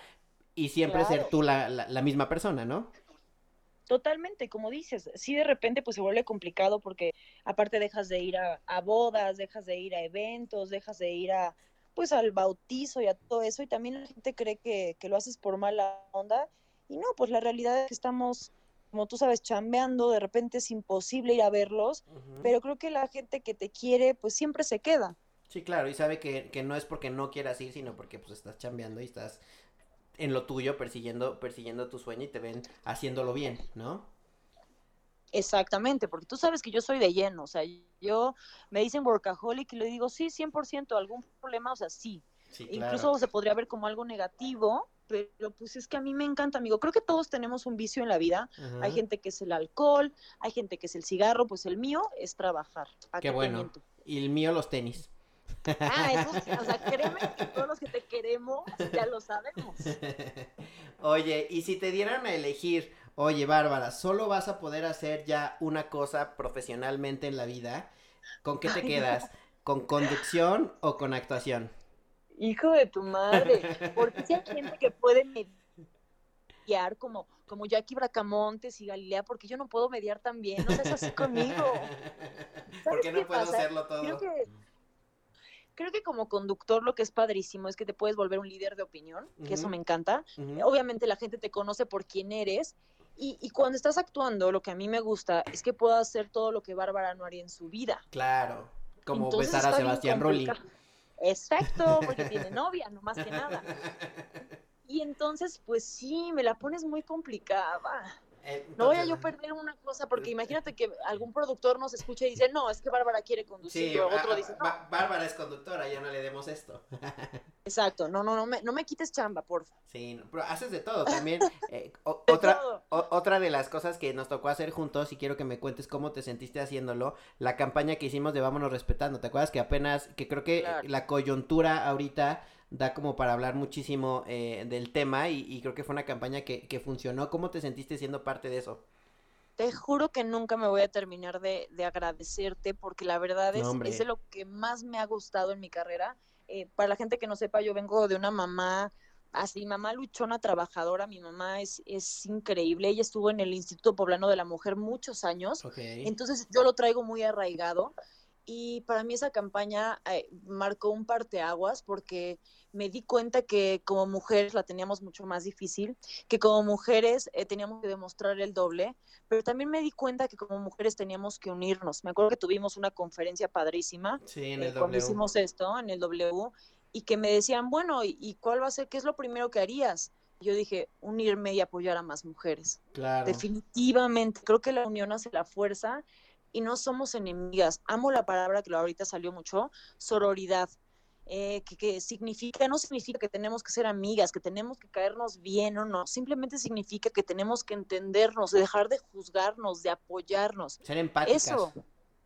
y siempre ser tú la, la, la misma persona, ¿no? Totalmente, como dices, sí de repente pues se vuelve complicado porque aparte dejas de ir a, a bodas, dejas de ir a eventos, dejas de ir a pues al bautizo y a todo eso y también la gente cree que, que lo haces por mala onda y no, pues la realidad es que estamos, como tú sabes, chambeando, de repente es imposible ir a verlos, pero creo que la gente que te quiere pues siempre se queda. Sí, claro, y sabe que, que no es porque no quieras ir, sino porque pues estás chambeando y estás en lo tuyo persiguiendo, persiguiendo tu sueño y te ven haciéndolo bien, ¿no? Exactamente, porque tú sabes que yo soy de lleno, o sea, yo me dicen workaholic y le digo, sí, 100%, algún problema, o sea, sí, Sí, Incluso se podría ver como algo negativo, pero pues es que a mí me encanta, amigo. Creo que todos tenemos un vicio en la vida. Hay gente que es el alcohol, hay gente que es el cigarro, pues el mío es trabajar. ¿A Qué bueno. Y el mío los tenis. Ah, eso sí, o sea, créeme (laughs) que todos los que te queremos ya lo sabemos. (laughs) Oye, y si te dieran a elegir oye Bárbara, solo vas a poder hacer ya una cosa profesionalmente en la vida, ¿con qué te quedas? ¿Con conducción o con actuación? Hijo de tu madre, porque si hay gente que puede mediar como, como Jackie Bracamontes y Galilea, porque yo no puedo mediar tan bien, no seas así conmigo. (laughs) ¿Por qué no puedo hacerlo todo? Creo que, creo que como conductor lo que es padrísimo es que te puedes volver un líder de opinión, que eso me encanta. Obviamente la gente te conoce por quién eres. Y, y, cuando estás actuando, lo que a mí me gusta es que puedo hacer todo lo que Bárbara no haría en su vida. Claro, como besar a Sebastián Rolli. Exacto, porque tiene (laughs) novia, no más que nada. (laughs) Y entonces, pues sí, me la pones muy complicada. No voy a yo perder una cosa, porque imagínate que algún productor nos escuche y dice, no, es que Bárbara quiere conducir. Sí, otro dice, no. Bárbara es conductora, ya no le demos esto. (laughs) Exacto, no, no, no me, no me quites chamba, porfa. Sí, pero haces de todo también. (laughs) Eh, otra, otra de las cosas que nos tocó hacer juntos, y quiero que me cuentes cómo te sentiste haciéndolo, la campaña que hicimos de Vámonos Respetando. ¿Te acuerdas que apenas, que creo que la coyuntura ahorita da como para hablar muchísimo eh, del tema y, creo que fue una campaña que, que, funcionó. ¿Cómo te sentiste siendo parte de eso? Te juro que nunca me voy a terminar de, de agradecerte porque la verdad es, es, de lo que más me ha gustado en mi carrera. Eh, para la gente que no sepa, yo vengo de una mamá así, mamá luchona, trabajadora, mi mamá es, es increíble, ella estuvo en el Instituto Poblano de la Mujer muchos años, entonces yo lo traigo muy arraigado y para mí esa campaña eh, marcó un parteaguas porque me di cuenta que como mujeres la teníamos mucho más difícil, que como mujeres eh, teníamos que demostrar el doble, pero también me di cuenta que como mujeres teníamos que unirnos. Me acuerdo que tuvimos una conferencia padrísima sí, en el eh, cuando hicimos esto en el W y que me decían, bueno, ¿y, cuál va a ser? ¿Qué es lo primero que harías? yo dije, unirme y apoyar a más mujeres. Claro. Definitivamente, creo que la unión hace la fuerza y no somos enemigas. Amo la palabra que ahorita salió mucho, sororidad. Eh, que, significa, no significa que tenemos que ser amigas, que tenemos que caernos bien o no, simplemente significa que tenemos que entendernos, dejar de juzgarnos, de apoyarnos. Ser empáticas. Eso,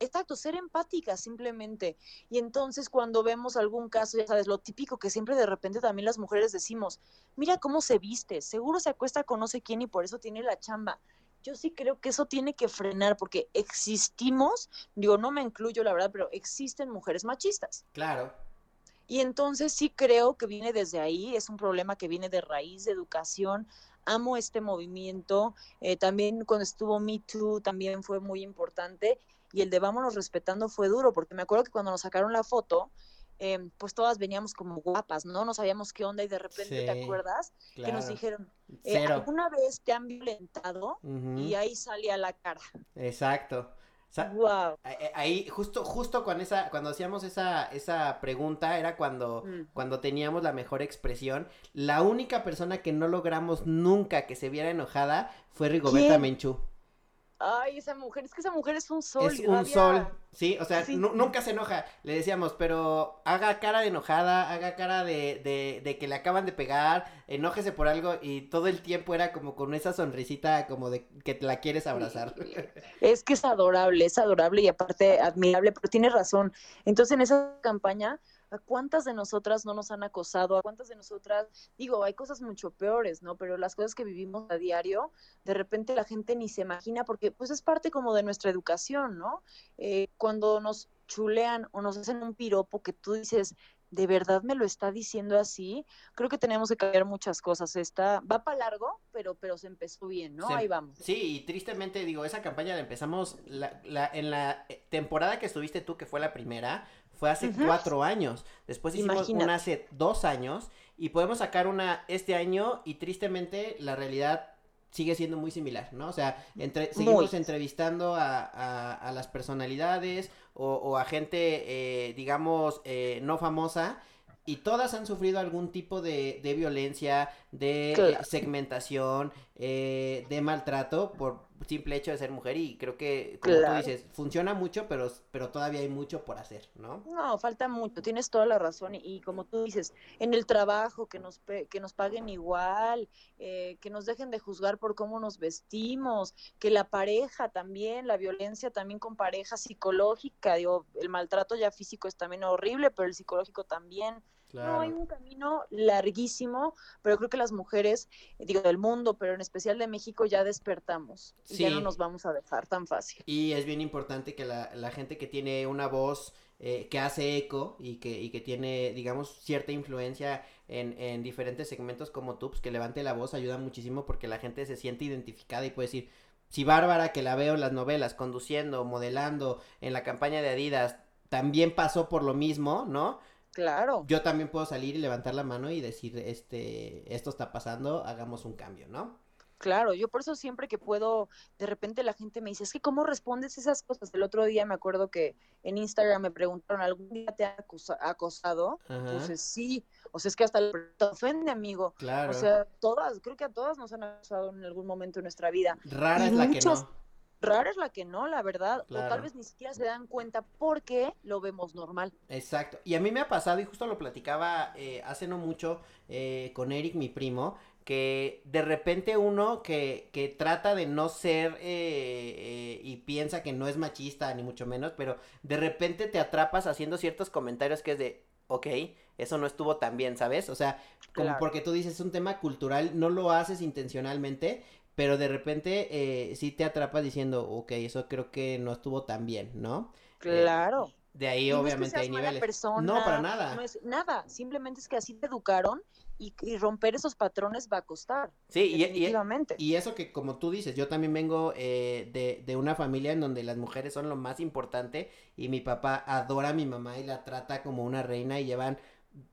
exacto, ser empáticas simplemente. Y entonces cuando vemos algún caso, ya sabes, lo típico que siempre de repente también las mujeres decimos, mira cómo se viste, seguro se acuesta con no sé quién y por eso tiene la chamba yo sí creo que eso tiene que frenar porque existimos, digo, no me incluyo la verdad, pero existen mujeres machistas. Claro. Y entonces sí creo que viene desde ahí, es un problema que viene de raíz de educación. Amo este movimiento. Eh, también cuando estuvo Me Too también fue muy importante. Y el de Vámonos Respetando fue duro, porque me acuerdo que cuando nos sacaron la foto, Em, pues todas veníamos como guapas, ¿no? No sabíamos qué onda y de repente, ¿te acuerdas? Que nos dijeron, eh, ¿alguna vez te han violentado? Y ahí salía la cara. Exacto. wow. Ahí, justo, justo con esa, cuando hacíamos esa, esa pregunta, era cuando, mm. cuando teníamos la mejor expresión. La única persona que no logramos nunca que se viera enojada fue Rigoberta Menchú. Ay, esa mujer, es que esa mujer es un sol. Es un sol, sí, o sea, nunca se enoja. Le decíamos, pero haga cara de enojada, haga cara de, de, de, que le acaban de pegar, enójese por algo y todo el tiempo era como con esa sonrisita como de que te la quieres abrazar. (laughs) Es que es adorable, es adorable y aparte admirable, pero tiene razón. Entonces en esa campaña ¿A cuántas de nosotras no nos han acosado? ¿A cuántas de nosotras, digo, hay cosas mucho peores, ¿no? Pero las cosas que vivimos a diario, de repente la gente ni se imagina porque pues es parte como de nuestra educación, ¿no? Eh, cuando nos chulean o nos hacen un piropo que tú dices, de verdad me lo está diciendo así, creo que tenemos que cambiar muchas cosas. Está, va para largo, pero, pero se empezó bien, ¿no? Ahí vamos. Sí, y tristemente digo, esa campaña la empezamos la, la, en la eh, temporada que estuviste tú, que fue la primera, fue hace cuatro años. Después hicimos una hace dos años y podemos sacar una este año y tristemente la realidad sigue siendo muy similar, ¿no? O sea, entre, seguimos entrevistando a, a, las personalidades o, a gente, eh, digamos, eh, no famosa y todas han sufrido algún tipo de, de violencia, de eh, segmentación, eh, de maltrato por simple hecho de ser mujer y creo que, como tú dices, funciona mucho, pero, pero todavía hay mucho por hacer, ¿no? No, falta mucho, tienes toda la razón y, como tú dices, en el trabajo, que nos, que nos paguen igual, eh, que nos dejen de juzgar por cómo nos vestimos, que la pareja también, la violencia también con pareja psicológica, digo, el maltrato ya físico es también horrible, pero el psicológico también No, hay un camino larguísimo, pero creo que las mujeres, digo, del mundo, pero en especial de México, ya despertamos. Y ya no nos vamos a dejar tan fácil. Y es bien importante que la, la gente que tiene una voz eh, que hace eco y que, y que tiene, digamos, cierta influencia en, en diferentes segmentos como tú, pues que levante la voz ayuda muchísimo porque la gente se siente identificada y puede decir, si Bárbara, que la veo en las novelas, conduciendo, modelando, en la campaña de Adidas, también pasó por lo mismo, ¿no? Claro. Yo también puedo salir y levantar la mano y decir, este, esto está pasando, hagamos un cambio, ¿no? Claro, yo por eso siempre que puedo, de repente la gente me dice, es que ¿cómo respondes esas cosas? El otro día me acuerdo que en Instagram me preguntaron, ¿algún día te ha acosado? Entonces sí, o sea, es que hasta el ofende, amigo. Claro. O sea, todas, creo que a todas nos han acosado en algún momento de nuestra vida. Rara es la que no rara es la que no, la verdad, o tal vez ni siquiera se dan cuenta porque lo vemos normal. Exacto, y a mí me ha pasado, y justo lo platicaba eh, hace no mucho eh, con Eric, mi primo, que de repente uno que, que trata de no ser eh, y piensa que no es machista, ni mucho menos, pero de repente te atrapas haciendo ciertos comentarios que es de, ok, eso no estuvo tan bien, ¿sabes? O sea, como porque tú dices, es un tema cultural, no lo haces intencionalmente, pero de repente eh, sí te atrapas diciendo, ok, eso creo que no estuvo tan bien, ¿no? Eh, claro. de ahí obviamente hay niveles. no, para nada. No es nada, simplemente es que así te educaron y, romper esos patrones va a costar. Sí, definitivamente. Y, y, eso que como tú dices, yo también vengo eh, de, de una familia en donde las mujeres son lo más importante y mi papá adora a mi mamá y la trata como una reina y llevan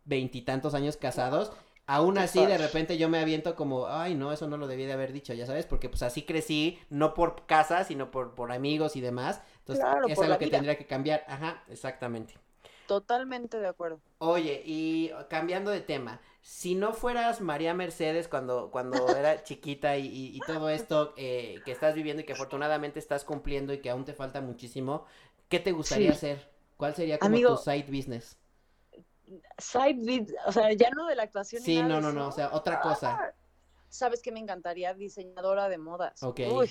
veintitantos años casados Aún así, de repente yo me aviento como, ay, no, eso no lo debí de haber dicho, ya sabes, porque pues así crecí, no por casa, sino por, por amigos y demás. Entonces, eso es lo que tendría que cambiar. Ajá, exactamente. Totalmente de acuerdo. Oye, y cambiando de tema, si no fueras María Mercedes cuando, cuando era (laughs) chiquita y, y, todo esto eh, que estás viviendo y que afortunadamente estás cumpliendo y que aún te falta muchísimo, ¿qué te gustaría hacer? ¿Cuál sería como tu side business? Side o sea, ya no de la actuación. Sí, no, no, no, o sea, otra cosa. Ah, Sabes que me encantaría diseñadora de modas. Ok. Uy,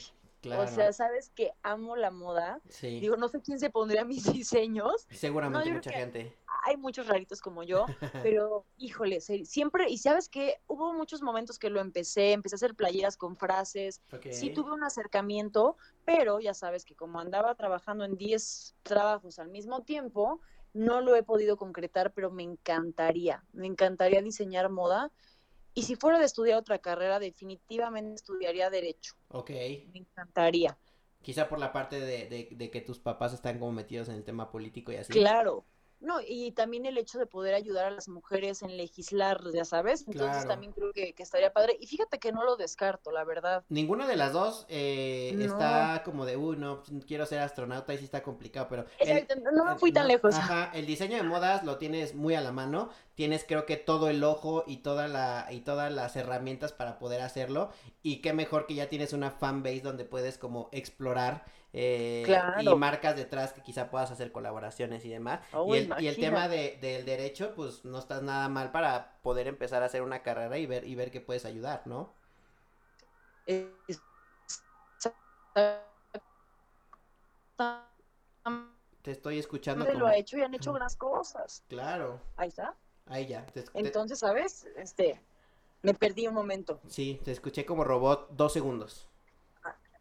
O sea, sabes que amo la moda. Sí. Digo, no sé quién se pondría mis (laughs) diseños. Seguramente mucha gente. Hay muchos raritos como yo, (laughs) pero híjole, siempre, y sabes que hubo muchos momentos que lo empecé, empecé a hacer playeras con frases, sí tuve un acercamiento, pero ya sabes que como andaba trabajando en 10 trabajos al mismo tiempo, no lo he podido concretar, pero me encantaría, me encantaría diseñar moda. Y si fuera de estudiar otra carrera, definitivamente estudiaría Derecho. Ok. Me encantaría. Quizá por la parte de, de, de que tus papás están como metidos en el tema político y así. Claro, no, y también el hecho de poder ayudar a las mujeres en legislar, ya sabes. Entonces también creo que, estaría padre. Y fíjate que no lo descarto, la verdad. Ninguna de las dos eh, está como de, uy, no, pues, quiero ser astronauta y sí está complicado, pero... no me fui tan lejos. Ajá, el diseño de modas lo tienes muy a la mano. Tienes creo que todo el ojo y, toda la, y todas las herramientas para poder hacerlo. Y qué mejor que ya tienes una fanbase donde puedes como explorar eh, y marcas detrás que quizá puedas hacer colaboraciones y demás. y, el, y, el, tema de, del derecho, pues no estás nada mal para poder empezar a hacer una carrera y ver, y ver que puedes ayudar, ¿no? Te estoy escuchando. Como... Lo ha hecho y han hecho unas cosas. Claro. Ahí está. Ahí ya. Entonces, ¿sabes? Este, me perdí un momento. Sí, te escuché como robot dos segundos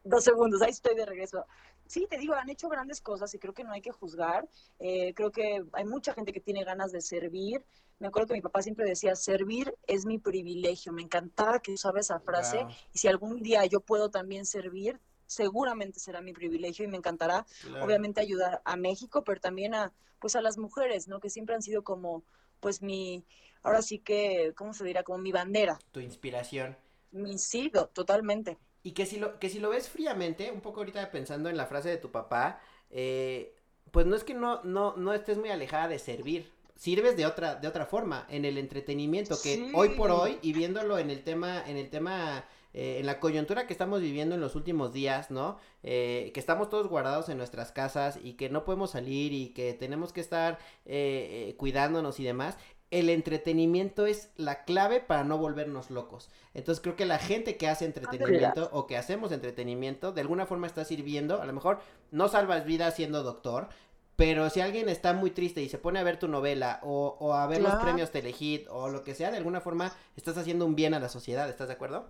dos segundos, ahí estoy de regreso. Sí, te digo, han hecho grandes cosas y creo que no hay que juzgar. Eh, creo que hay mucha gente que tiene ganas de servir. Me acuerdo que mi papá siempre decía, servir es mi privilegio. Me encantaba que usaba esa frase. Y si algún día yo puedo también servir, seguramente será mi privilegio y me encantará, obviamente, ayudar a México, pero también a, pues, a las mujeres, ¿no? Que siempre han sido como, pues, mi, ahora sí que, ¿cómo se dirá? Como mi bandera. Tu inspiración. Mi sí, totalmente. Y que si lo, que si lo ves fríamente, un poco ahorita pensando en la frase de tu papá, eh, pues no es que no, no, no estés muy alejada de servir. Sirves de otra, de otra forma, en el entretenimiento, que hoy por hoy, y viéndolo en el tema, en el tema eh, en la coyuntura que estamos viviendo en los últimos días, ¿no? Eh, que estamos todos guardados en nuestras casas y que no podemos salir y que tenemos que estar eh, cuidándonos y demás el entretenimiento es la clave para no volvernos locos. Entonces creo que la gente que hace entretenimiento o que hacemos entretenimiento, de alguna forma está sirviendo, a lo mejor no salvas vidas siendo doctor, Pero si alguien está muy triste y se pone a ver tu novela o, o a ver los premios Telehit o lo que sea, de alguna forma estás haciendo un bien a la sociedad, ¿estás de acuerdo?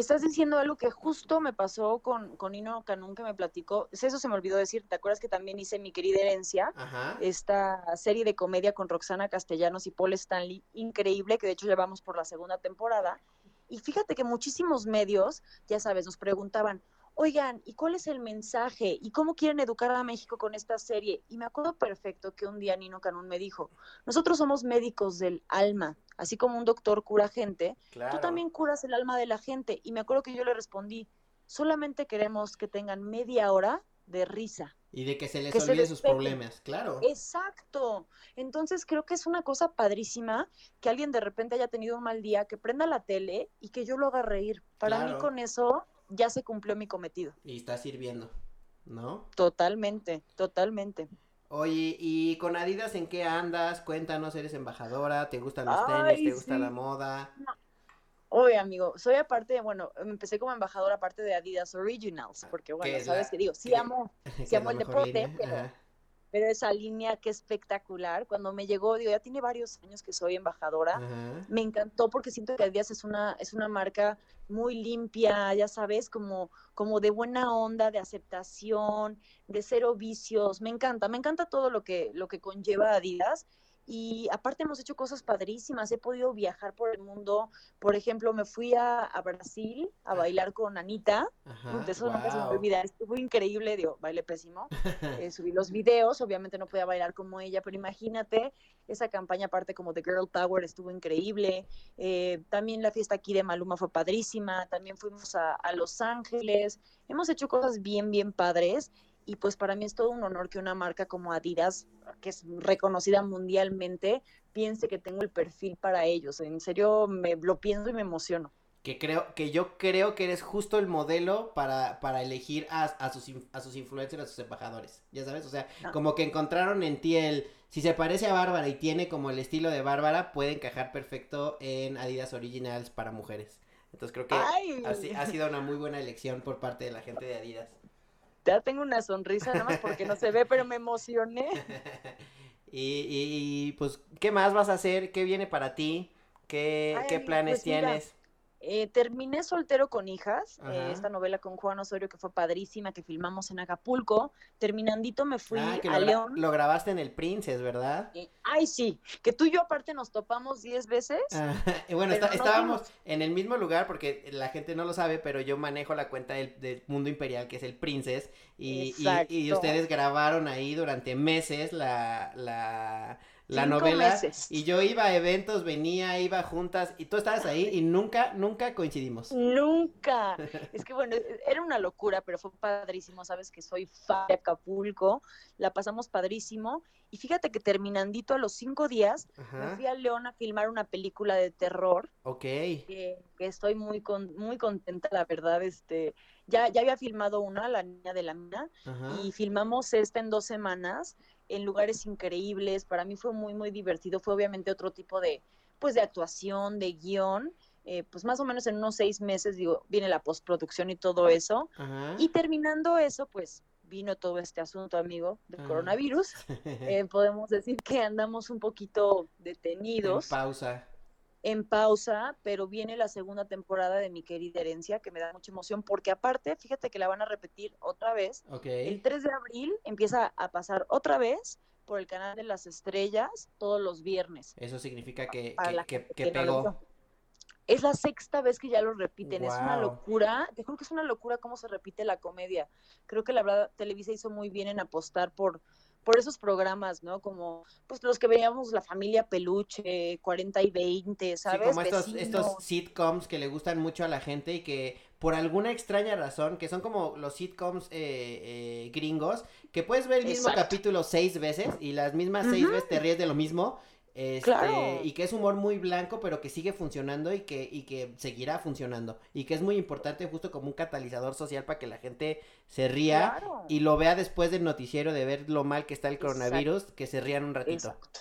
Estás diciendo algo que justo me pasó con, con Nino Canún que me platicó. Eso se me olvidó decir. ¿Te acuerdas que también hice mi querida herencia? Ajá. Esta serie de comedia con Roxana Castellanos y Paul Stanley, increíble, que de hecho llevamos por la segunda temporada. Y fíjate que muchísimos medios, ya sabes, nos preguntaban, oigan, ¿y cuál es el mensaje? ¿Y cómo quieren educar a México con esta serie? Y me acuerdo perfecto que un día Nino Canún me dijo, nosotros somos médicos del alma, así como un doctor cura gente, Claro. tú también curas el alma de la gente. Y me acuerdo que yo le respondí, solamente queremos que tengan media hora de risa. Y de que se les que se olvide sus problemas, claro. Exacto. Entonces creo que es una cosa padrísima que alguien de repente haya tenido un mal día, que prenda la tele y que yo lo haga reír. Para mí con eso ya se cumplió mi cometido. Y está sirviendo, ¿no? Totalmente, totalmente. Oye, ¿y con Adidas en qué andas? Cuéntanos, ¿eres embajadora? ¿Te gustan los Ay, tenis? ¿Te gusta sí. la moda? Oye, amigo, soy aparte, bueno, empecé como embajadora aparte de Adidas Originals, porque bueno, es sabes la- que digo, sí amo, (laughs) es amo el deporte, pero-. Pero esa línea que espectacular, cuando me llegó, digo, ya tiene varios años que soy embajadora, me encantó porque siento que Adidas es una, es una marca muy limpia, ya sabes, como, como de buena onda, de aceptación, de cero vicios. Me encanta, me encanta todo lo que, lo que conlleva Adidas. Y aparte hemos hecho cosas padrísimas, he podido viajar por el mundo. Por ejemplo, me fui a, a Brasil a bailar con Anita. Ajá. Puta, eso nunca se me va a guau. olvidar, estuvo increíble, digo, baile pésimo. (laughs) Eh, subí los videos, obviamente no podía bailar como ella, pero imagínate, esa campaña aparte como de Girl Power estuvo increíble. Eh, también la fiesta aquí de Maluma fue padrísima, también fuimos a, a Los Ángeles, hemos hecho cosas bien, bien padres. Y pues para mí es todo un honor que una marca como Adidas, que es reconocida mundialmente, piense que tengo el perfil para ellos. En serio, me lo pienso y me emociono. Que creo, que yo creo que eres justo el modelo para, para elegir a, a sus, a sus influencers, a sus embajadores. Ya sabes, o sea, Ah. como que encontraron en ti el, si se parece a Bárbara y tiene como el estilo de Bárbara, puede encajar perfecto en Adidas Originals para mujeres. Entonces creo que así- ha sido una muy buena elección por parte de la gente de Adidas. Ya tengo una sonrisa, nada más porque no se ve, pero me emocioné. (laughs) y, y- y, pues, ¿qué más vas a hacer? ¿Qué viene para ti? ¿Qué, Ay, qué planes pues mira, tienes? Eh, terminé soltero con hijas, eh, esta novela con Juan Osorio que fue padrísima, que filmamos en Acapulco. Terminandito me fui Ah, que a lo, León. lo grabaste en el Princess, ¿verdad? Eh, ay, sí, que tú y yo aparte nos topamos 10 veces. Y bueno, Pero está- no estábamos vimos. en el mismo lugar porque la gente no lo sabe, pero yo manejo la cuenta del, del Mundo Imperial, que es el Princess, y, y- y Exacto. ustedes grabaron ahí durante meses la, la, la Cinco novela. meses. Y yo iba a eventos, venía, iba juntas, y tú estabas ahí y nunca, nunca coincidimos. Nunca. (laughs) Es que bueno, era una locura, pero fue padrísimo. Sabes que soy fan de Acapulco, la pasamos padrísimo. Y fíjate que terminandito a los cinco días, me fui a León a filmar una película de terror. ok. que, que estoy muy con, muy contenta, la verdad, este, ya, ya había filmado una, La Niña de la Mina, Ajá. y filmamos esta en dos semanas, en lugares increíbles, para mí fue muy, muy divertido, fue obviamente otro tipo de, pues, de actuación, de guion, eh, pues más o menos en unos seis meses, digo, viene la postproducción y todo eso, Ajá. y terminando eso, pues, vino todo este asunto, amigo, del Ajá. coronavirus, (laughs) Eh, podemos decir que andamos un poquito En detenidos pausa. En pausa, pero viene la segunda temporada de Mi querida herencia, que me da mucha emoción, porque aparte, fíjate que la van a repetir otra vez. Ok. El 3 de abril empieza a pasar otra vez por el canal de las estrellas todos los viernes. Eso significa que, que, que- pegó. Es la sexta vez que ya lo repiten, es una locura, te juro que es una locura cómo se repite la comedia. Creo que la verdad Televisa hizo muy bien en apostar por por esos programas, ¿no? Como pues los que veíamos la familia Peluche, 40 y 20, Sí, ¿sabes? como estos, estos sitcoms que le gustan mucho a la gente y que por alguna extraña razón, que son como los sitcoms eh, eh, gringos, que puedes ver el mismo Exacto. capítulo seis veces y las mismas seis veces te ríes de lo mismo. Este, Claro. y que es humor muy blanco, pero que sigue funcionando y que, y que seguirá funcionando. Y que es muy importante justo como un catalizador social para que la gente se ría Claro. y lo vea después del noticiero de ver lo mal que está el Exacto. coronavirus, que se rían un ratito. Exacto.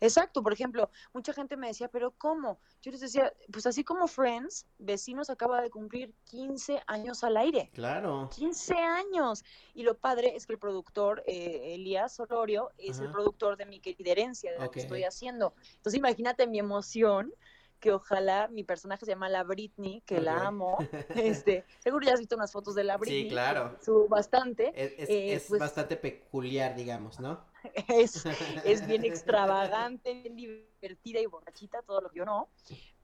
Exacto, por ejemplo, mucha gente me decía, pero ¿cómo? Yo les decía, pues así como Friends, Vecinos acaba de cumplir 15 años al aire. Claro. 15 años. Y lo padre es que el productor, eh, Elías Solorio, es el productor de mi querida herencia, de la Ok. que estoy haciendo. Entonces imagínate mi emoción que ojalá mi personaje se llama la Britney, que la amo. (laughs) Este, seguro ya has visto unas fotos de la Britney. Sí, claro. Subo bastante. Es, es- Eh, es pues- bastante peculiar, digamos, ¿no? (laughs) es, es bien (laughs) extravagante, bien divertida y borrachita, todo lo que yo no.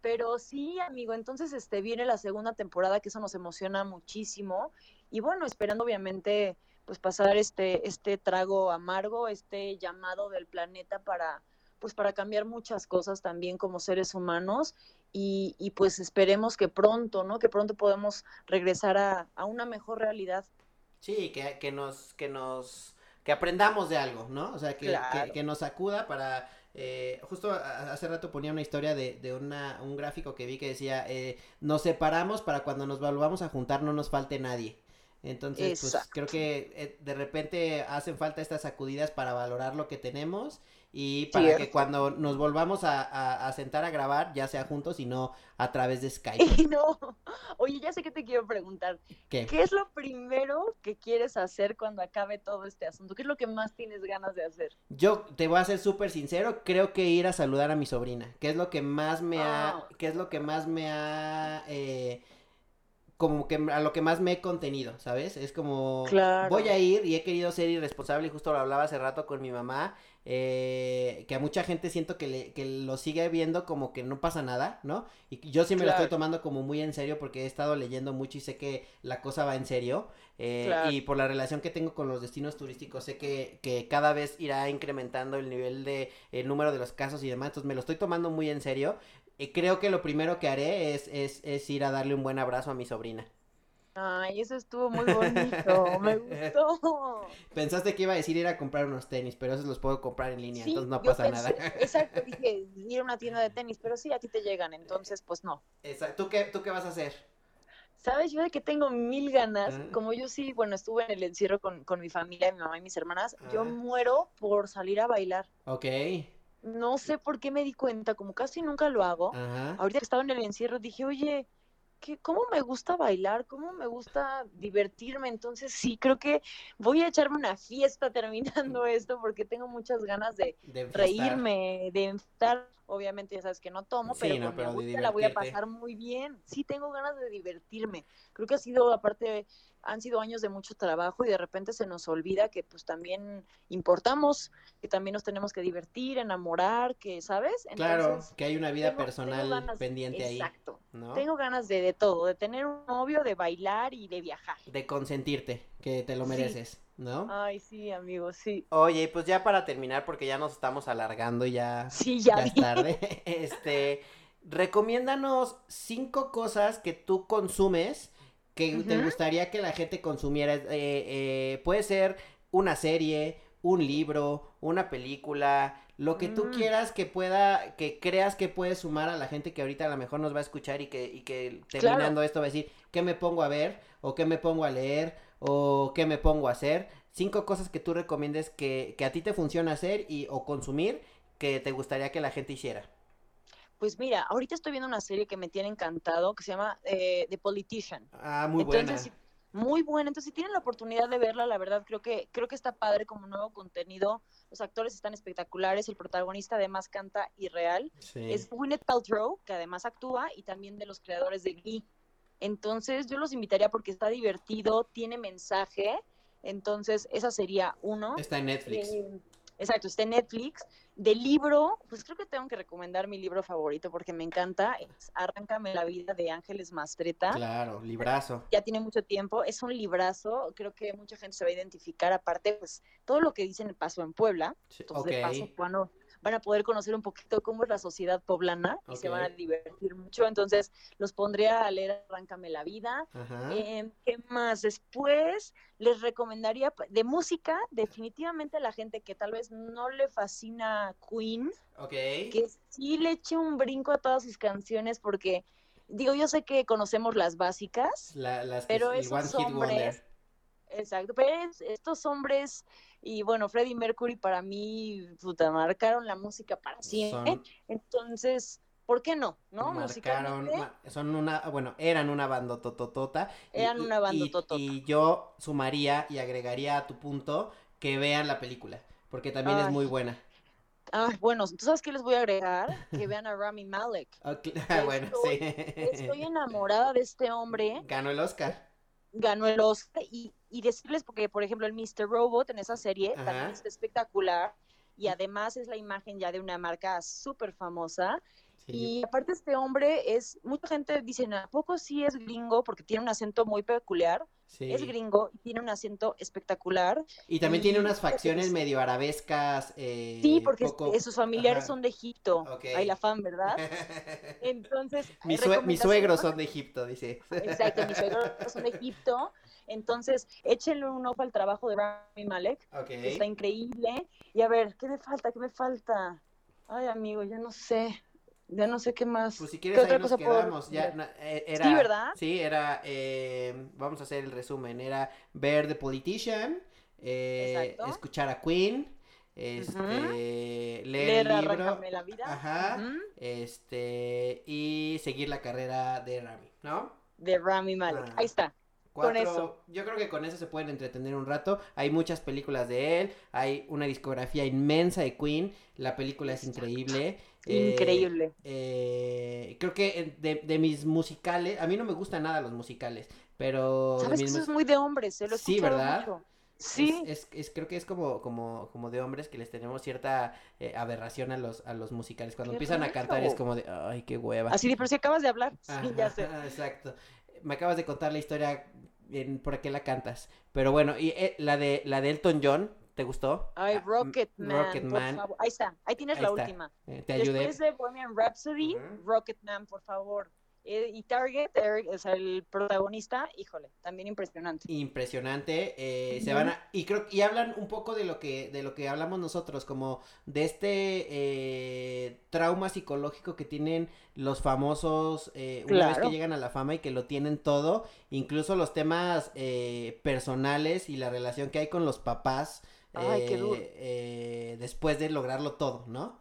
Pero sí, amigo, entonces este viene la segunda temporada, que eso nos emociona muchísimo. Y bueno, esperando obviamente pues pasar este, este trago amargo, este llamado del planeta para pues para cambiar muchas cosas también como seres humanos y, y pues esperemos que pronto, ¿no? Que pronto podemos regresar a, a una mejor realidad. Sí, que, que nos, que nos, que aprendamos de algo, ¿no? O sea, que, Claro. que, que nos sacuda para, eh, justo hace rato ponía una historia de, de una, un gráfico que vi que decía, eh, nos separamos para cuando nos volvamos a juntar no nos falte nadie. Entonces, pues creo que eh, de repente hacen falta estas sacudidas para valorar lo que tenemos y para que cuando nos volvamos a, a- a sentar a grabar, ya sea juntos y no a través de Skype. (laughs) Y no, oye, ya sé que te quiero preguntar, ¿Qué? ¿qué es lo primero que quieres hacer cuando acabe todo este asunto? ¿Qué es lo que más tienes ganas de hacer? Yo te voy a ser súper sincero, creo que ir a saludar a mi sobrina, que es lo que más me ha, Ah. que es lo que más me ha, eh, como que a lo que más me he contenido, ¿sabes? Es como, Claro. voy a ir y he querido ser irresponsable y justo lo hablaba hace rato con mi mamá, eh, que a mucha gente siento que, le, que lo sigue viendo como que no pasa nada, ¿no? Y yo sí me lo estoy tomando como muy en serio porque he estado leyendo mucho y sé que la cosa va en serio. eh, Claro. Y por la relación que tengo con los destinos turísticos, sé que, que cada vez irá incrementando el nivel de el número de los casos y demás. Entonces me lo estoy tomando muy en serio. Y creo que lo primero que haré es, es, es ir a darle un buen abrazo a mi sobrina. Ay, eso estuvo muy bonito, me (laughs) gustó. Pensaste que iba a decir ir a comprar unos tenis, pero esos los puedo comprar en línea, Sí, entonces no pasa nada. (laughs) Exacto, dije ir a una tienda de tenis, pero sí, aquí te llegan, entonces pues no. Exacto. ¿Tú qué, ¿Tú qué vas a hacer? ¿Sabes? Yo de que tengo mil ganas, Ah. como yo sí, bueno, estuve en el encierro con, con mi familia, mi mamá y mis hermanas, yo Ah. muero por salir a bailar. Ok. No sé por qué me di cuenta, como casi nunca lo hago. Ajá. Ahorita que estaba en el encierro dije, oye, ¿qué, ¿cómo me gusta bailar? ¿Cómo me gusta divertirme? Entonces sí, creo que voy a echarme una fiesta (laughs) terminando esto porque tengo muchas ganas de reírme, de estar. Obviamente ya sabes que no tomo, Sí, pero no, pero de abuelita la voy a pasar muy bien. Sí, tengo ganas de divertirme. Creo que ha sido, aparte, han sido años de mucho trabajo y de repente se nos olvida que pues también importamos, que también nos tenemos que divertir, enamorar, que, ¿sabes? Claro, que hay una vida tengo- tengo personal ganas- pendiente ahí, Exacto. ¿no? Tengo ganas de, de todo, de tener un novio, de bailar y de viajar. De consentirte, que te lo Sí. mereces, ¿no? Ay, sí, amigo, sí. Oye, pues ya para terminar, porque ya nos estamos alargando, ya, Sí, ya, es tarde. (laughs) Este, recomiéndanos cinco cosas que tú consumes que te gustaría que la gente consumiera. Eh, eh, puede ser una serie, un libro, una película, lo que tú Mm. quieras que pueda, que creas que puede sumar a la gente que ahorita a lo mejor nos va a escuchar y que, y que Claro. terminando esto va a decir, ¿qué me pongo a ver? ¿O qué me pongo a leer? ¿O qué me pongo a hacer? Cinco cosas que tú recomiendes que, que a ti te funciona hacer y, o consumir que te gustaría que la gente hiciera. Pues mira, ahorita estoy viendo una serie que me tiene encantado, que se llama eh, The Politician. Ah, muy Entonces, buena. si- muy buena. Entonces, si tienen la oportunidad de verla, la verdad creo que creo que está padre como nuevo contenido. Los actores están espectaculares, el protagonista además canta irreal. Sí. Es Gwyneth Paltrow, que además actúa y también de los creadores de Glee. Entonces, yo los invitaría porque está divertido, tiene mensaje. Entonces, esa sería uno. Está en Netflix. Eh, exacto, está en Netflix. De libro, pues creo que tengo que recomendar mi libro favorito porque me encanta. Es Arráncame la vida de Ángeles Mastreta. Claro, librazo. Ya tiene mucho tiempo, es un librazo, creo que mucha gente se va a identificar. Aparte, pues todo lo que dicen pasó en Puebla. Sí, Entonces, de ok. paso, bueno, van a poder conocer un poquito cómo es la sociedad poblana y se van a divertir mucho. Entonces, los pondría a leer Arráncame la vida. Eh, ¿Qué más? Después les recomendaría de música, definitivamente a la gente que tal vez no le fascina Queen, ok. que sí le eche un brinco a todas sus canciones porque, digo, yo sé que conocemos las básicas, La- las pero esos hombres-. Exacto, pero es- estos hombres y bueno, Freddie Mercury para mí, puta, marcaron la música para siempre. Son, Entonces, ¿por qué no? ¿No? marcaron, son una, bueno, eran una bandotototota. y- Eran y- una y- bandototota. Y yo sumaría y agregaría a tu punto que vean la película, porque también es muy buena. Ay, bueno, ¿tú sabes qué les voy a agregar? Que vean a Rami Malek. (laughs) Ok, (laughs) bueno, Estoy- sí. Estoy enamorada de este hombre. Ganó el Oscar. Ganó el Oscar y, y decirles porque por ejemplo el Mr. Robot en esa serie Ajá. también está espectacular y además es la imagen ya de una marca súper famosa Sí. y aparte este hombre es mucha gente dice ¿a poco sí es gringo? porque tiene un acento muy peculiar sí. es gringo y tiene un acento espectacular Y también y- tiene unas facciones es- medio arabescas. eh, sí porque poco- sus familiares ajá. son de Egipto Ok. ahí la fan ¿verdad? (laughs) entonces Mi sue- mis suegros son de Egipto, dice. Exacto, mis suegros (laughs) son de Egipto. Entonces, échenle un ojo al trabajo de Rami Malek. Ok. Está increíble. Y a ver, ¿qué me falta? ¿Qué me falta? Ay, amigo, ya no sé. Ya no sé qué más. Pues si ¿Qué quieres otra ahí nos cosa quedamos. Ya, na- eh, era, Sí, ¿verdad? Sí, era, eh, vamos a hacer el resumen. Era ver The Politician, eh, escuchar a Queen, este, leer, Leer el libro, la vida. ajá, este, y seguir la carrera de Rami, ¿no? De Rami Malek. Ah. Ahí está. Cuatro, Con eso. Yo creo que con eso se pueden entretener un rato. Hay muchas películas de él, hay una discografía inmensa de Queen, la película es increíble. Eh, Increíble. eh, creo que eh, de, de mis musicales, a mí no me gustan nada los musicales, pero ¿Sabes que eso es muy de hombres? Se lo Sí, ¿verdad? mucho. Sí. Es, es- es- creo que es como, como, como de hombres que les tenemos cierta eh, aberración a los, a los musicales. Cuando empiezan a cantar es como de, ay, qué hueva. Así de, pero si acabas de hablar. Sí, ya sé. (laughs) Exacto. Me acabas de contar la historia en por qué la cantas. Pero bueno, y eh, la de la de Elton John, ¿te gustó? Ay, Ah, Rocket mm. Ahí está, ahí tienes Ahí la está. última. Eh, te ayudé. Después de Bohemian Rhapsody. Rocket Man, por favor. Eh, y Target, Eric, sea, el protagonista, híjole, también impresionante. impresionante eh, se van a, y creo y hablan un poco de lo que de lo que hablamos nosotros como de este eh, trauma psicológico que tienen los famosos eh, una vez que llegan a la fama y que lo tienen todo incluso los temas eh, personales y la relación que hay con los papás Ay, qué duro. eh, eh, después de lograrlo todo no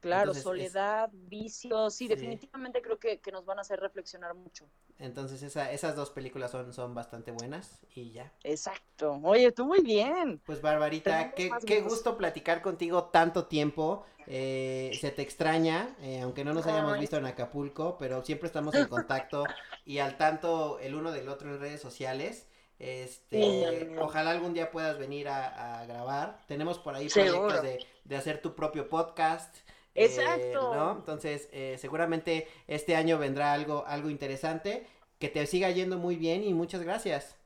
Claro, Entonces, es- soledad, vicios, sí, Sí. definitivamente creo que, que nos van a hacer reflexionar mucho. entonces esa, esas dos películas son son bastante buenas y ya Exacto. Oye, tú muy bien. Pues Barbarita, qué, qué gusto platicar contigo tanto tiempo. eh, se te extraña, eh, aunque no nos hayamos Ay. visto en Acapulco, pero siempre estamos en (laughs) contacto y al tanto el uno del otro en redes sociales. Este, Sí, ojalá algún día puedas venir a, a grabar. Tenemos por ahí Seguro. proyectos de, de hacer tu propio podcast. eh, Exacto. ¿no? Entonces, eh, seguramente este año vendrá algo, algo interesante. Que te siga yendo muy bien y muchas gracias.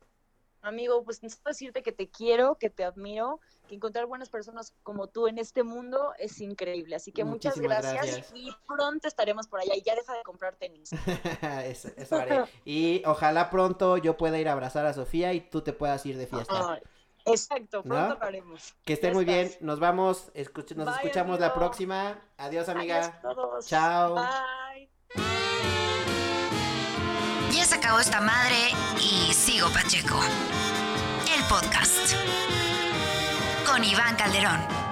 Amigo, pues necesito decirte que te quiero, que te admiro, que encontrar buenas personas como tú en este mundo es increíble. Así que muchas gracias, gracias. y pronto estaremos por allá y ya deja de comprar tenis. (laughs) eso, eso haré. Y ojalá pronto yo pueda ir a abrazar a Sofía y tú te puedas ir de fiesta. Exacto, pronto ¿No? lo haremos. que estén ya muy bien. Nos vamos. escuch- nos Bye, escuchamos la próxima. Adiós, amiga. Adiós a todos. Chao. Bye. Ya se acabó esta madre y sigo Pacheco. El podcast. Con Iván Calderón.